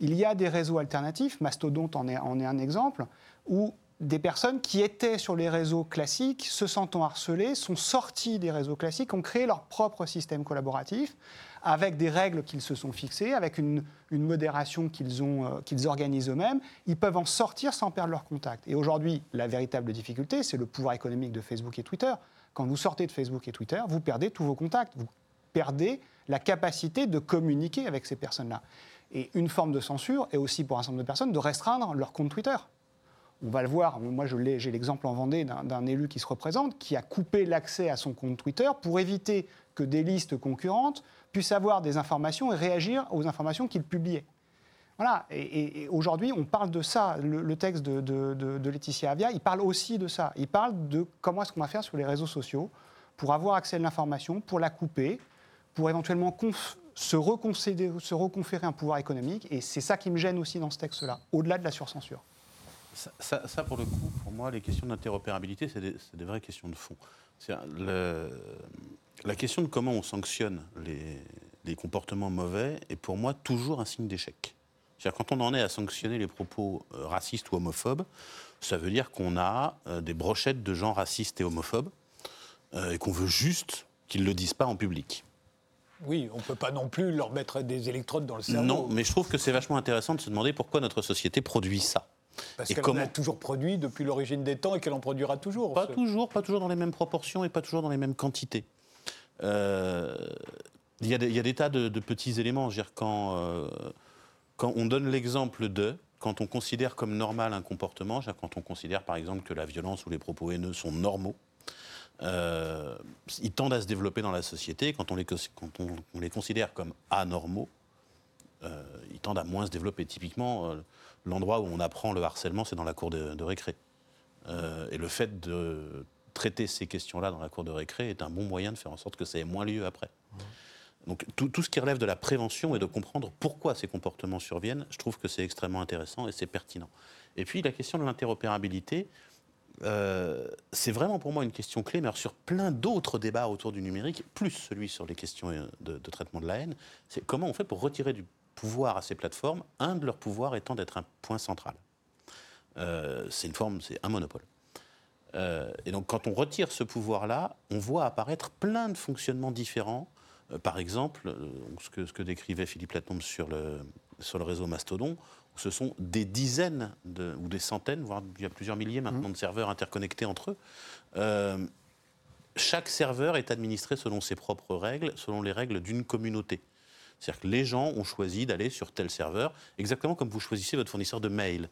Il y a des réseaux alternatifs, Mastodonte en est un exemple, où des personnes qui étaient sur les réseaux classiques, se sentant harcelées, sont sorties des réseaux classiques, ont créé leur propre système collaboratif, avec des règles qu'ils se sont fixées, avec une, modération euh, qu'ils organisent eux-mêmes. Ils peuvent en sortir sans perdre leur contact. Et aujourd'hui, la véritable difficulté, c'est le pouvoir économique de Facebook et Twitter. Quand vous sortez de Facebook et Twitter, vous perdez tous vos contacts. Vous perdez la capacité de communiquer avec ces personnes-là. Et une forme de censure est aussi pour un certain nombre de personnes de restreindre leur compte Twitter. On va le voir, moi j'ai l'exemple en Vendée d'un élu qui se représente, qui a coupé l'accès à son compte Twitter pour éviter que des listes concurrentes puissent avoir des informations et réagir aux informations qu'il publiait. Voilà, et, aujourd'hui on parle de ça. Le, texte de, Laetitia Avia, il parle aussi de ça. Il parle de comment est-ce qu'on va faire sur les réseaux sociaux pour avoir accès à l'information, pour la couper, pour éventuellement conf- se, se reconférer un pouvoir économique. Et c'est ça qui me gêne aussi dans ce texte-là, au-delà de la surcensure. Ça, pour le coup, pour moi, les questions d'interopérabilité, c'est des, vraies questions de fond. Le- la question de comment on sanctionne les, les comportements mauvais est pour moi toujours un signe d'échec. C'est-à-dire quand on en est à sanctionner les propos euh, racistes ou homophobes, ça veut dire qu'on a euh, des brochettes de gens racistes et homophobes euh, et qu'on veut juste qu'ils ne le disent pas en public. Oui, on ne peut pas non plus leur mettre des électrodes dans le cerveau. Non, mais je trouve que c'est vachement intéressant de se demander pourquoi notre société produit ça. Parce Et qu'elle en comment- a toujours produit depuis l'origine des temps et qu'elle en produira toujours. Pas Ce- toujours, pas toujours dans les mêmes proportions et pas toujours dans les mêmes quantités. Euh, Il y, a des- tas de, de petits éléments. Euh, quand on donne l'exemple de, quand on considère comme normal un comportement, quand on considère par exemple que la violence ou les propos haineux sont normaux, euh, ils tendent à se développer dans la société. Quand on les, considère comme anormaux, ils tendent à moins se développer. Typiquement, l'endroit où on apprend le harcèlement, c'est dans la cour de, récré. et le fait de traiter ces questions-là dans la cour de récré est un bon moyen de faire en sorte que ça ait moins lieu après. Donc tout, ce qui relève de la prévention et de comprendre pourquoi ces comportements surviennent, je trouve que c'est extrêmement intéressant et c'est pertinent. Et puis la question de l'interopérabilité, euh, c'est vraiment pour moi une question clé, mais sur plein d'autres débats autour du numérique, plus celui sur les questions de, traitement de la haine, c'est comment on fait pour retirer du pouvoir à ces plateformes, un de leurs pouvoirs étant d'être un point central. Euh, c'est une forme, c'est un monopole. Et donc quand on retire ce pouvoir-là, on voit apparaître plein de fonctionnements différents euh, par exemple, euh, ce que, ce que, décrivait Philippe Latombe sur le, sur le réseau Mastodon, ce sont des dizaines ou des centaines, voire il y a plusieurs milliers maintenant mmh. de serveurs interconnectés entre eux. Euh, chaque serveur est administré selon ses propres règles, selon les règles d'une communauté. C'est-à-dire que les gens ont choisi d'aller sur tel serveur, exactement comme vous choisissez votre fournisseur de mail.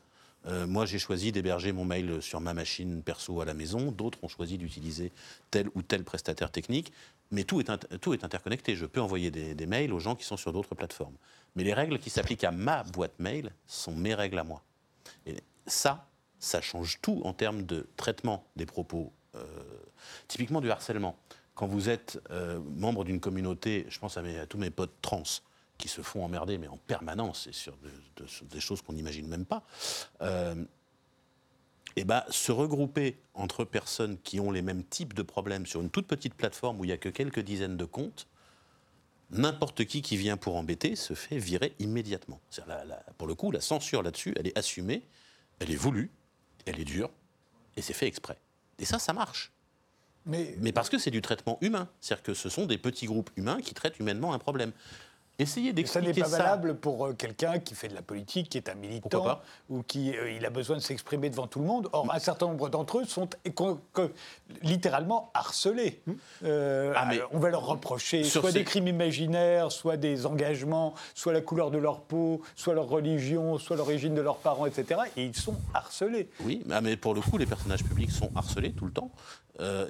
Moi, j'ai choisi d'héberger mon mail sur ma machine perso à la maison. D'autres ont choisi d'utiliser tel ou tel prestataire technique. Mais tout est, tout est interconnecté. Je peux envoyer des, mails aux gens qui sont sur d'autres plateformes. Mais les règles qui s'appliquent à ma boîte mail sont mes règles à moi. Et ça, ça change tout en termes de traitement des propos. Euh, typiquement du harcèlement. Quand vous êtes euh, membre d'une communauté, je pense à, tous mes potes trans, qui se font emmerder, mais en permanence, et sur des choses qu'on n'imagine même pas. Euh, eh ben, se regrouper entre personnes qui ont les mêmes types de problèmes sur une toute petite plateforme où il n'y a que quelques dizaines de comptes, n'importe qui qui vient pour embêter se fait virer immédiatement. pour le coup, la censure là-dessus, elle est assumée, elle est voulue, elle est dure, et c'est fait exprès. Et ça, ça marche. Mais, Mais parce que c'est du traitement humain. C'est-à-dire que ce sont des petits groupes humains qui traitent humainement un problème. Essayez d'expliquer ça. n'est pas valable pour euh, quelqu'un qui fait de la politique, qui est un militant, ou qui euh, il a besoin de s'exprimer devant tout le monde. Or, un certain nombre d'entre eux sont littéralement harcelés. Hmm. Euh, ah, on va leur reprocher soit des crimes imaginaires, soit des engagements, soit la couleur de leur peau, soit leur religion, soit l'origine de leurs parents, etc. Et ils sont harcelés. Oui, ah, mais pour le coup, les personnages publics sont harcelés tout le temps.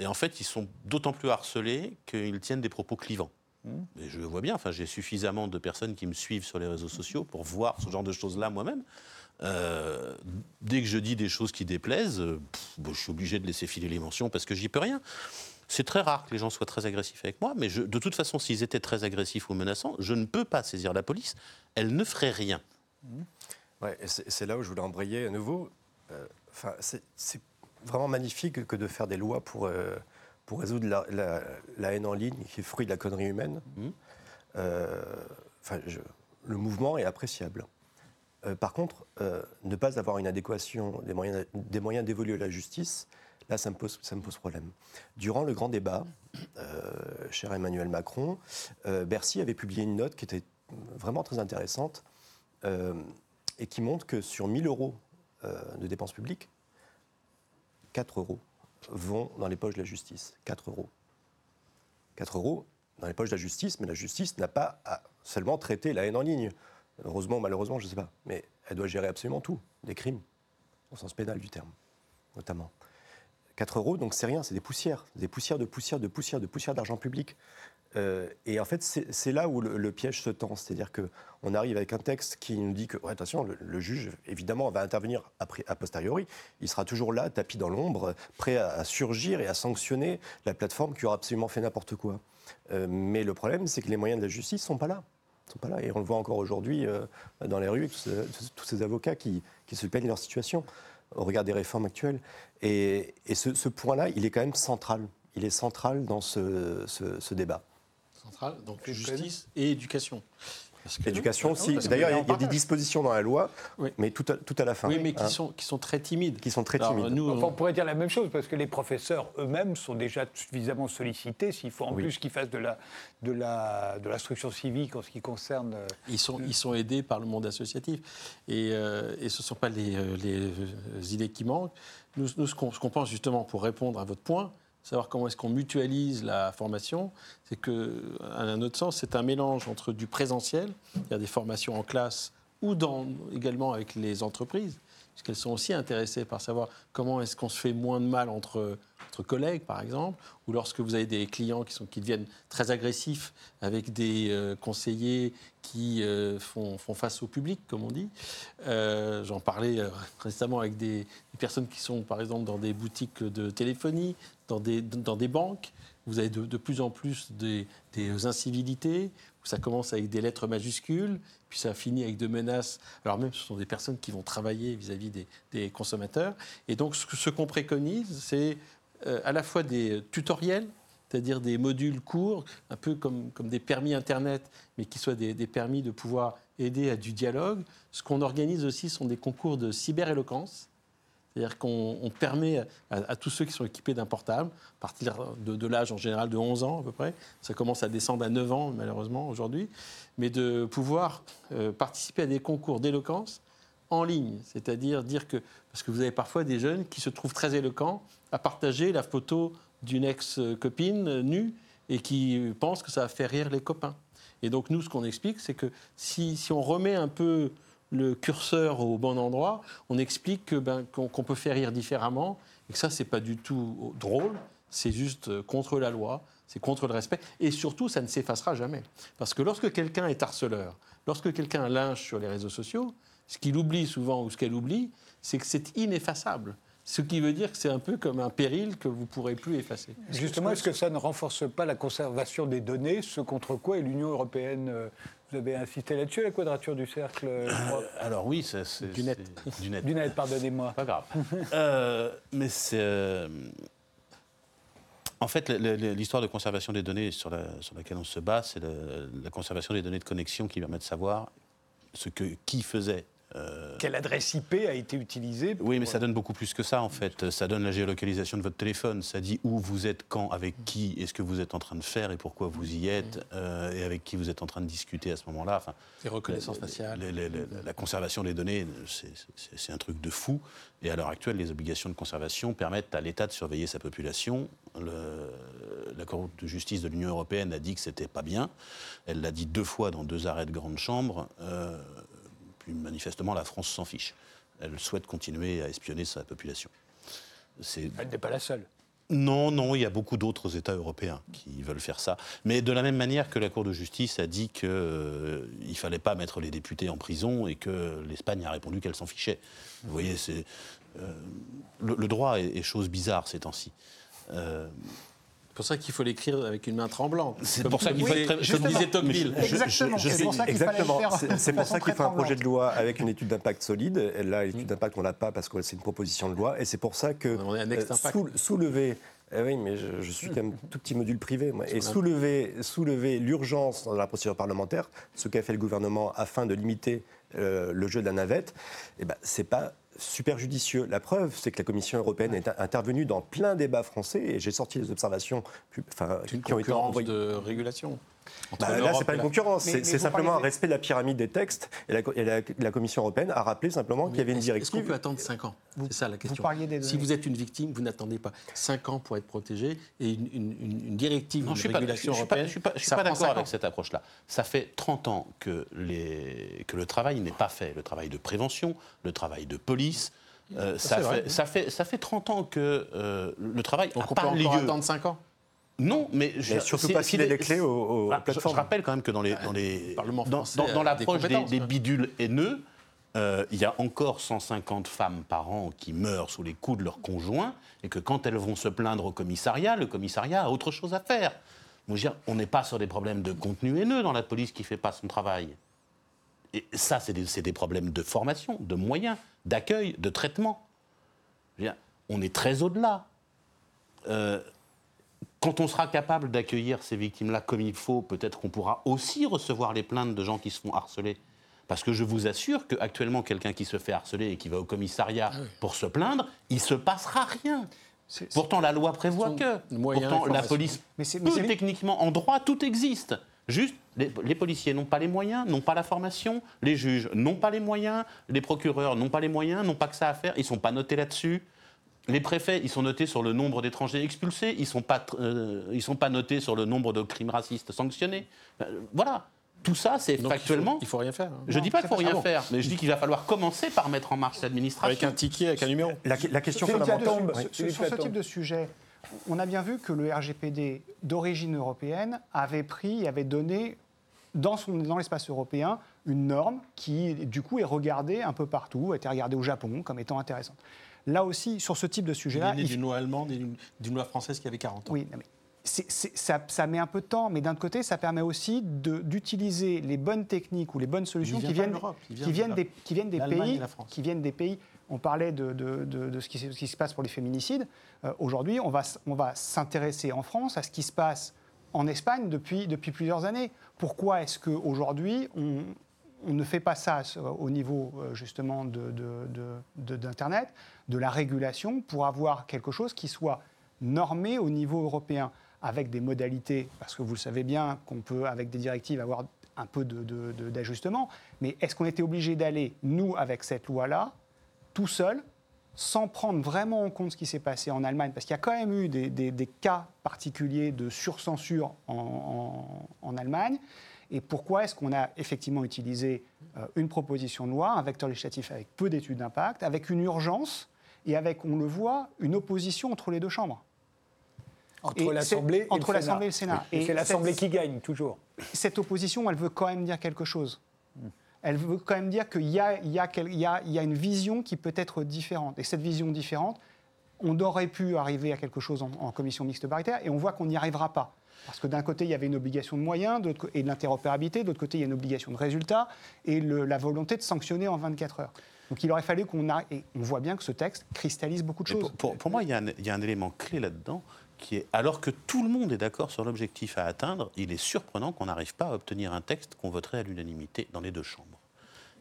et en fait, ils sont d'autant plus harcelés qu'ils tiennent des propos clivants. Mais je le vois bien, enfin, j'ai suffisamment de personnes qui me suivent sur les réseaux sociaux pour voir ce genre de choses-là moi-même. Euh, dès que je dis des choses qui déplaisent, je suis obligé de laisser filer les mentions parce que j'y peux rien. C'est très rare que les gens soient très agressifs avec moi, mais de toute façon, s'ils étaient très agressifs ou menaçants, je ne peux pas saisir la police. Elle ne ferait rien. Ouais, c'est là où je voulais embrayer à nouveau. Euh, c'est vraiment magnifique que de faire des lois pour euh, pour résoudre la, haine en ligne qui est fruit de la connerie humaine. Mmh. Euh, le mouvement est appréciable. Euh, par contre, euh, ne pas avoir une adéquation des moyens, des moyens la justice, là, ça me, pose, ça me pose problème. Durant le grand débat, cher Emmanuel Macron, Bercy avait publié une note qui était vraiment très intéressante et qui montre que sur 1000 euros de dépenses publiques, 4 euros vont dans les poches de la justice. 4 euros. 4 euros dans les poches de la justice, mais la justice n'a pas à seulement traiter la haine en ligne. Heureusement, malheureusement, je ne sais pas. Mais elle doit gérer absolument tout. Des crimes, au sens pénal du terme, notamment. 4 euros, donc c'est rien, c'est des poussières. Des poussières de poussières de poussières de poussières d'argent public. Euh, et en fait, c'est là où le, piège se tend. C'est-à-dire qu'on arrive avec un texte qui nous dit que, attention, le, juge, évidemment, va intervenir a posteriori. Il sera toujours là, tapis dans l'ombre, prêt à, surgir et à sanctionner la plateforme qui aura absolument fait n'importe quoi. Euh, mais le problème, c'est que les moyens de la justice ne sont pas là. sont pas là. Et on le voit encore aujourd'hui euh, dans les rues, tous, ces avocats qui, se plaignent de leur situation au regard des réformes actuelles. Et, ce, point-là, il est quand même central. Il est central dans ce débat donc justice et éducation. Éducation aussi. D'ailleurs, il y a des dispositions dans la loi, mais tout à, tout à, la fin. Oui, mais qui, hein. sont, qui sont très timides. Qui sont très timides. Nous, on... pourrait dire la même chose, parce que les professeurs eux-mêmes sont déjà suffisamment sollicités, s'il faut en plus qu'ils fassent de la, de, la, de l'instruction civique en ce qui concerne... Euh, ils sont, ils sont aidés par le monde associatif. Et, euh, et ce ne sont pas les, euh, les, idées qui manquent. Nous, nous ce qu'on pense justement, pour répondre à votre point, savoir comment est-ce qu'on mutualise la formation, c'est que, à un autre sens, c'est un mélange entre du présentiel, il y a des formations en classe ou dans, également avec les entreprises, puisqu'elles sont aussi intéressées par savoir comment est-ce qu'on se fait moins de mal entre, entre collègues, par exemple, ou lorsque vous avez des clients qui, sont, qui deviennent très agressifs avec des euh, conseillers qui euh, font, font, face au public, comme on dit. Euh, J'en parlais récemment avec des, des, personnes qui sont, par exemple, dans des boutiques de téléphonie, dans des, dans des banques. Vous avez de, de plus en plus des, des incivilités, ça commence avec des lettres majuscules, puis ça finit avec de menaces. Alors même, ce sont des personnes qui vont travailler vis-à-vis des, des, consommateurs. Et donc, ce, ce qu'on préconise, c'est euh, à la fois des tutoriels, c'est-à-dire des modules courts, un peu comme, comme, des permis Internet, mais qui soient des, des, permis de pouvoir aider à du dialogue. Ce qu'on organise aussi sont des concours de cyberéloquence. C'est-à-dire qu'on permet à, tous ceux qui sont équipés d'un portable, à partir de, l'âge en général de 11 ans à peu près, ça commence à descendre à 9 ans malheureusement aujourd'hui, mais de pouvoir euh, participer à des concours d'éloquence en ligne. C'est-à-dire dire que, parce que vous avez parfois des jeunes qui se trouvent très éloquents à partager la photo d'une ex-copine nue et qui pensent que ça va faire rire les copains. Et donc nous, ce qu'on explique, c'est que si on remet un peu le curseur au bon endroit, on explique qu'on ben, qu qu peut faire rire différemment et que ça, c'est pas du tout drôle, c'est juste contre la loi, c'est contre le respect et surtout, ça ne s'effacera jamais. Parce que lorsque quelqu'un est harceleur, lorsque quelqu'un linge sur les réseaux sociaux, ce qu'il oublie souvent ou ce qu'elle oublie, c'est que c'est ineffaçable. Ce qui veut dire que c'est un peu comme un péril que vous ne pourrez plus effacer. Justement, est-ce que ça ne renforce pas la conservation des données, ce contre quoi est l'Union européenne vous avez insisté là-dessus, la quadrature du cercle euh, Alors oui, c'est... Du net. Du net, du net pardonnez-moi. Pas grave. euh, mais c'est... Euh... En fait, l'histoire de conservation des données sur, la, sur laquelle on se bat, c'est la conservation des données de connexion qui permet de savoir ce que, qui faisait euh... Quelle adresse IP a été utilisée pour... Oui, mais ça donne beaucoup plus que ça, en fait. Ça donne la géolocalisation de votre téléphone. Ça dit où vous êtes, quand, avec qui, et ce que vous êtes en train de faire, et pourquoi vous y êtes, euh, et avec qui vous êtes en train de discuter à ce moment-là. Enfin, les reconnaissances faciales. La, la, la, la, conservation des données, c'est un truc de fou. Et à l'heure actuelle, les obligations de conservation permettent à l'État de surveiller sa population. La Cour de justice de l'Union européenne a dit que c'était pas bien. Elle l'a dit deux fois dans deux arrêts de grande chambre. Euh, puis manifestement, la France s'en fiche. Elle souhaite continuer à espionner sa population. Elle n'est pas la seule. Non, non, il y a beaucoup d'autres États européens qui veulent faire ça. Mais de la même manière que la Cour de justice a dit qu'il euh, ne fallait pas mettre les députés en prison et que l'Espagne a répondu qu'elle s'en fichait. Vous voyez, c'est, euh, le, le, droit est, est, chose bizarre ces temps-ci. Euh, c'est pour ça qu'il faut l'écrire avec une main tremblante. C'est pour ça qu'il faut être très... Comme disait Tocqueville. Exactement. C'est pour ça qu'il Exactement. C'est pour ça qu'il faut un projet de loi avec une étude d'impact solide. Et là, l'étude d'impact, on l'a pas parce que c'est une proposition de loi. Et c'est pour ça que on est un sou soulever eh oui, mais je, je, suis quand même tout petit module privé. Moi. Et soulever, soulever l'urgence dans la procédure parlementaire, ce qu'a fait le gouvernement afin de limiter euh, le jeu de la navette, eh ben, c'est pas super judicieux. La preuve, c'est que la Commission européenne est intervenue dans plein débats français et j'ai sorti des observations enfin, qui ont été envoyées. de régulation. Bah, là, c'est pas une concurrence, c'est simplement un respect de la pyramide des textes. Et la, et la, la Commission européenne a rappelé simplement qu'il y avait une directive. Est-ce qu'on peut attendre 5 ans? C'est ça la question. Vous si vous êtes une victime, vous n'attendez pas 5 ans pour être protégé et une, une, une directive, non, une régulation pas, européenne. Je ne suis pas, je suis pas d'accord avec cette approche-là. Ça fait 30 ans que, les, que le travail n'est pas fait. Le travail de prévention, le travail de police. Euh, ça, fait, ça, fait, ça fait 30 ans que euh, le travail Donc a on pas peut lieu. encore attendre 5 ans? Non, mais, je, mais surtout pas filer les clés aux, aux ah, plateformes. Je, je, rappelle quand même que dans les dans les dans, dans, dans l'approche des, des, des, bidules haineux, euh, il y a encore 150 femmes par an qui meurent sous les coups de leurs conjoints et que quand elles vont se plaindre au commissariat, le commissariat a autre chose à faire. Dire, on n'est pas sur des problèmes de contenu haineux dans la police qui ne fait pas son travail. Et ça, c'est des, des, problèmes de formation, de moyens, d'accueil, de traitement. Dire, on est très au-delà. Euh, quand on sera capable d'accueillir ces victimes-là comme il faut, peut-être qu'on pourra aussi recevoir les plaintes de gens qui se font harceler. Parce que je vous assure qu'actuellement, quelqu'un qui se fait harceler et qui va au commissariat ah oui. pour se plaindre, il ne se passera rien. C est, Pourtant, la loi prévoit que. Pourtant, la police mais mais peut techniquement, en droit, tout existe. Juste, les, les policiers n'ont pas les moyens, n'ont pas la formation, les juges n'ont pas les moyens, les procureurs n'ont pas les moyens, n'ont pas que ça à faire, ils ne sont pas notés là-dessus. Les préfets, ils sont notés sur le nombre d'étrangers expulsés, ils ne sont, euh, sont, pas notés sur le nombre de crimes racistes sanctionnés. Euh, voilà. tout ça, c'est factuellement. Il faut, il faut rien faire. hein. Je dis pas qu'il faut c'est rien pas faire, mais je dis qu'il va falloir commencer par mettre en marche l'administration. Avec un ticket, avec un numéro. La, la question fondamentale. Oui. sur, sur ce type de sujet, on a bien vu que le RGPD d'origine européenne avait pris et avait donné dans, dans l'espace européen une norme qui, du coup, est regardée un peu partout, a été regardée au Japon comme étant intéressante. Là aussi, sur ce type de Il sujet-là, est né il d'une loi allemande et d'une- loi française qui avait 40 ans. oui, mais ça, ça met un peu de temps, mais d'un côté, ça permet aussi d'utiliser les bonnes techniques ou les bonnes solutions qui viennent, il vient qui viennent des, qui viennent des l'Allemagne pays, qui viennent des pays. On parlait de, de- de- de ce, qui, se- ce qui se passe pour les féminicides. Euh, Aujourd'hui, on va, s- on va s'intéresser en France à ce qui se passe en Espagne depuis, depuis plusieurs années. Pourquoi est-ce qu'aujourd'hui, on, on ne fait pas ça euh, au niveau euh, justement de- de- de- d'Internet, la régulation, pour avoir quelque chose qui soit normé au niveau européen, avec des modalités, parce que vous le savez bien qu'on peut, avec des directives, avoir un peu d'ajustement, mais est-ce qu'on était obligé d'aller, nous, avec cette loi-là, tout seul, sans prendre vraiment en compte ce qui s'est passé en Allemagne, parce qu'il y a quand même eu des, cas particuliers de surcensure en, en- en Allemagne. Et pourquoi est-ce qu'on a effectivement utilisé euh, une proposition de loi, un vecteur législatif avec peu d'études d'impact, avec une urgence et avec, on le voit, une opposition entre les deux chambres? Entre l'Assemblée et entre le l'Assemblée et le Sénat. Et Et c'est l'Assemblée qui gagne, toujours. cette opposition, elle veut quand même dire quelque chose. Elle veut quand même dire qu'il y y a une vision qui peut être différente. Et cette vision différente, on aurait pu arriver à quelque chose en, en commission mixte paritaire, et on voit qu'on n'y arrivera pas. Parce que d'un côté, il y avait une obligation de moyens d'autre et de l'interopérabilité, de l'autre côté, il y a une obligation de résultat et le- la volonté de sanctionner en 24 heures. Donc il aurait fallu qu'on a... Et on voit bien que ce texte cristallise beaucoup de choses. Pour, pour- pour moi, il y, a un, il y a un élément clé là-dedans qui est, alors que tout le monde est d'accord sur l'objectif à atteindre, il est surprenant qu'on n'arrive pas à obtenir un texte qu'on voterait à l'unanimité dans les deux chambres.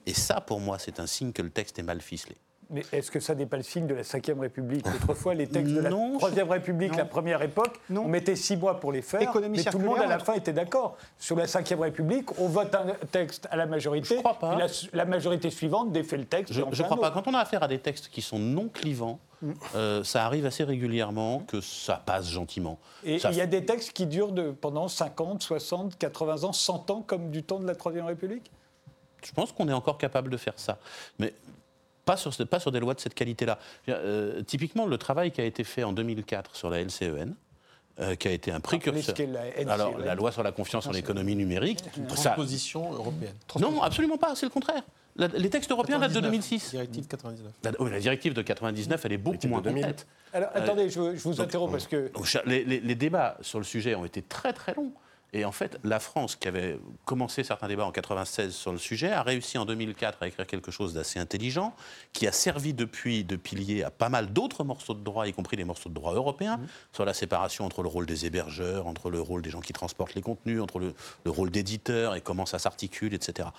Et ça, pour moi, c'est un signe que le texte est mal ficelé. Mais est-ce que ça n'est pas le signe de la Ve République? Autrefois, les textes de la Troisième République, non. la première époque, Non. on mettait six mois pour les faire, Économie mais tout le monde à la fin était d'accord. Sur la Ve République, on vote un texte à la majorité, Je crois pas. la, la majorité suivante défait le texte. Je ne crois pas. Quand on a affaire à des textes qui sont non clivants, euh, ça arrive assez régulièrement que ça passe gentiment. Et Ça il y a des textes qui durent de, pendant 50, 60, 80 ans, 100 ans, comme du temps de la Troisième République? Je pense qu'on est encore capable de faire ça. Mais pas sur, ce- pas sur des lois de cette qualité-là. Euh, typiquement, le travail qui a été fait en 2004 sur la LCEN, euh, qui a été un précurseur. qu'est la LCEN. Alors, la loi sur la confiance en l'économie numérique, ça- Transposition européenne. non, absolument pas, c'est le contraire. La- les textes européens datent de 2006. Directive 99. La, oui, la directive de 99, elle est beaucoup moins 2000. complète. Alors, attendez, je, je vous interromps parce que Donc, cha- les, les- les débats sur le sujet ont été très très longs. Et en fait, la France, qui avait commencé certains débats en 96 sur le sujet, a réussi en 2004 à écrire quelque chose d'assez intelligent, qui a servi depuis de pilier à pas mal d'autres morceaux de droit, y compris des morceaux de droit européens, sur la séparation entre le rôle des hébergeurs, entre le rôle des gens qui transportent les contenus, entre le, le rôle d'éditeur et comment ça s'articule, etc.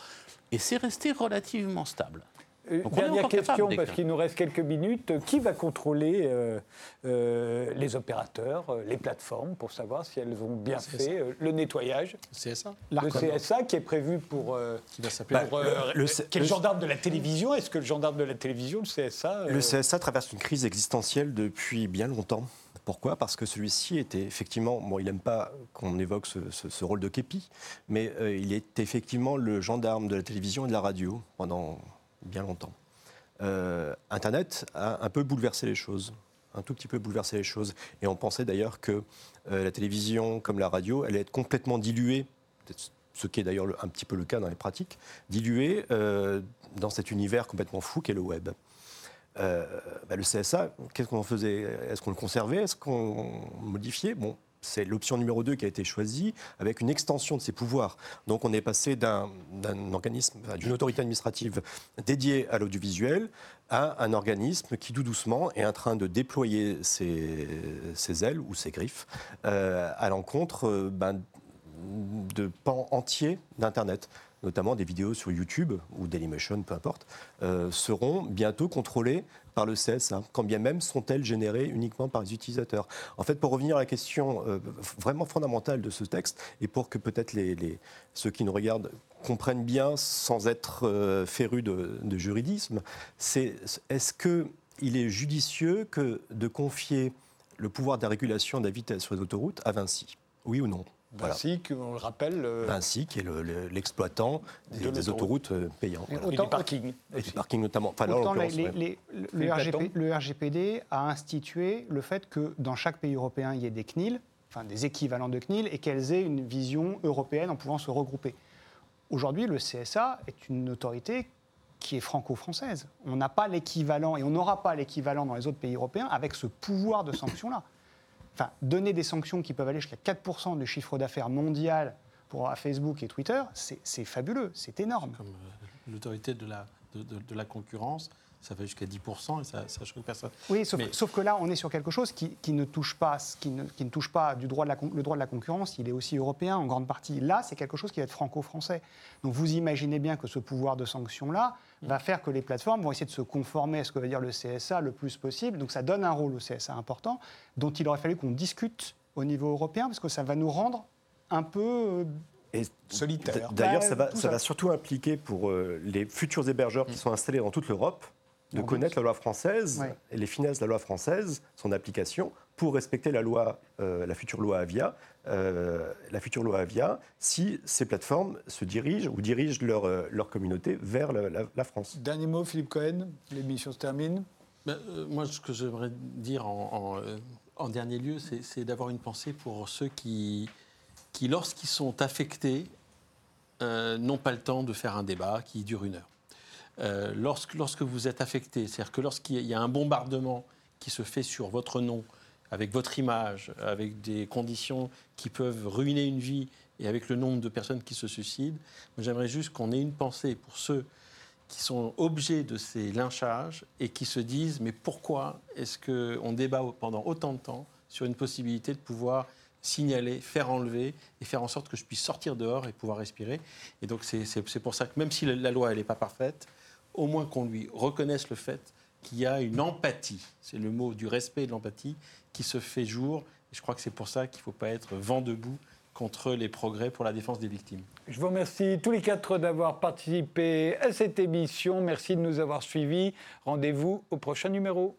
Et c'est resté relativement stable. Euh, Donc Dernière question, parce qu'il nous reste quelques minutes. Qui va contrôler euh, euh, les opérateurs, euh, les plateformes, pour savoir si elles ont bien fait le nettoyage? CSA Le CSA qui est prévu pour... euh, qui va s'appeler. euh, le- le le- gendarme de la télévision? Est-ce que le gendarme de la télévision, le CSA... euh, Le CSA traverse une crise existentielle depuis bien longtemps. Pourquoi? Parce que celui-ci était effectivement, bon, il n'aime pas qu'on évoque ce, ce- ce rôle de képi, mais euh, il est effectivement le gendarme de la télévision et de la radio pendant bien longtemps. Euh, Internet a un peu bouleversé les choses, un tout petit peu bouleversé les choses, et on pensait d'ailleurs que euh, la télévision, comme la radio, allait être complètement diluée, ce qui est d'ailleurs le- un petit peu le cas dans les pratiques, diluée euh, dans cet univers complètement fou qu'est le web. Bah, le CSA, qu'est-ce qu'on faisait? Est-ce qu'on le conservait? Est-ce qu'on modifiait? Bon, c'est l'option numéro 2 qui a été choisie avec une extension de ses pouvoirs. Donc on est passé d'un organisme, d'une autorité administrative dédiée à l'audiovisuel à un organisme qui, doucement, est en train de déployer ses, ses ailes ou ses griffes euh, à l'encontre euh, ben, de pans entiers d'Internet notamment des vidéos sur YouTube ou Dailymotion, peu importe, euh, seront bientôt contrôlées par le CSA, quand bien même sont-elles générées uniquement par les utilisateurs. En fait, pour revenir à la question euh, vraiment fondamentale de ce texte, et pour que peut-être les, ceux qui nous regardent comprennent bien sans être euh, férus de, de juridisme, c'est est-ce qu'il est judicieux que de confier le pouvoir de la régulation de la vitesse sur les autoroutes à Vinci? Oui ou non? Voilà. Vinci, on le rappelle. euh, Vinci, qui est le- le- l'exploitant des, De des l'autoroute. autoroutes euh, payantes. Et voilà. et autant- du parking. Et du parking notamment. Enfin, là, en Autant les- l'occurrence, les- ouais. les- le, RGP le RGPD a institué le fait que dans chaque pays européen, il y ait des CNIL, enfin des équivalents de CNIL, et qu'elles aient une vision européenne en pouvant se regrouper. Aujourd'hui, le CSA est une autorité qui est franco-française. On n'a pas l'équivalent, et on n'aura pas l'équivalent dans les autres pays européens avec ce pouvoir de sanction-là. Enfin, donner des sanctions qui peuvent aller jusqu'à 4% du chiffre d'affaires mondial pour à Facebook et Twitter, c'est fabuleux, c'est énorme. Comme euh, l'autorité de la, de, de- de la concurrence, ça va jusqu'à 10% et ça, ça choque personne. Oui, sauf, Mais- sauf que là, on est sur quelque chose qui, qui ne touche pas, qui ne, qui ne touche pas du droit de la, le droit de la concurrence. Il est aussi européen en grande partie. Là, c'est quelque chose qui va être franco-français. Donc, vous imaginez bien que ce pouvoir de sanction-là va faire que les plateformes vont essayer de se conformer à ce que va dire le CSA le plus possible. Donc, ça donne un rôle au CSA important, dont il aurait fallu qu'on discute au niveau européen, parce que ça va nous rendre un peu euh, Et Solitaire. D'ailleurs, ça, va, ça ça. va surtout impliquer pour euh, les futurs hébergeurs qui sont installés dans toute l'Europe de En connaître la loi française Ouais. et les finesses de la loi française, son application, pour respecter la loi, euh, la future loi Avia, euh, la future loi Avia, si ces plateformes se dirigent ou dirigent leur, euh, leur communauté vers la, la- la France. Dernier mot, Philippe Cohen. L'émission se termine. Ben, euh, moi, ce que j'aimerais dire en, en, en dernier lieu, c'est c'est d'avoir une pensée pour ceux qui, qui lorsqu'ils sont affectés, euh, n'ont pas le temps de faire un débat qui dure une heure. Euh, lorsque, lorsque vous êtes affecté, c'est-à-dire que lorsqu'il y a un bombardement qui se fait sur votre nom, avec votre image, avec des conditions qui peuvent ruiner une vie et avec le nombre de personnes qui se suicident, j'aimerais juste qu'on ait une pensée pour ceux qui sont objets de ces lynchages et qui se disent mais pourquoi est-ce qu'on débat pendant autant de temps sur une possibilité de pouvoir signaler, faire enlever et faire en sorte que je puisse sortir dehors et pouvoir respirer? Et donc c'est pour ça que même si la loi elle n'est pas parfaite, au moins qu'on lui reconnaisse le fait qu'il y a une empathie, c'est le mot du respect et de l'empathie qui se fait jour. Et je crois que c'est pour ça qu'il ne faut pas être vent debout contre les progrès pour la défense des victimes. Je vous remercie tous les quatre d'avoir participé à cette émission. Merci de nous avoir suivis. Rendez-vous au prochain numéro.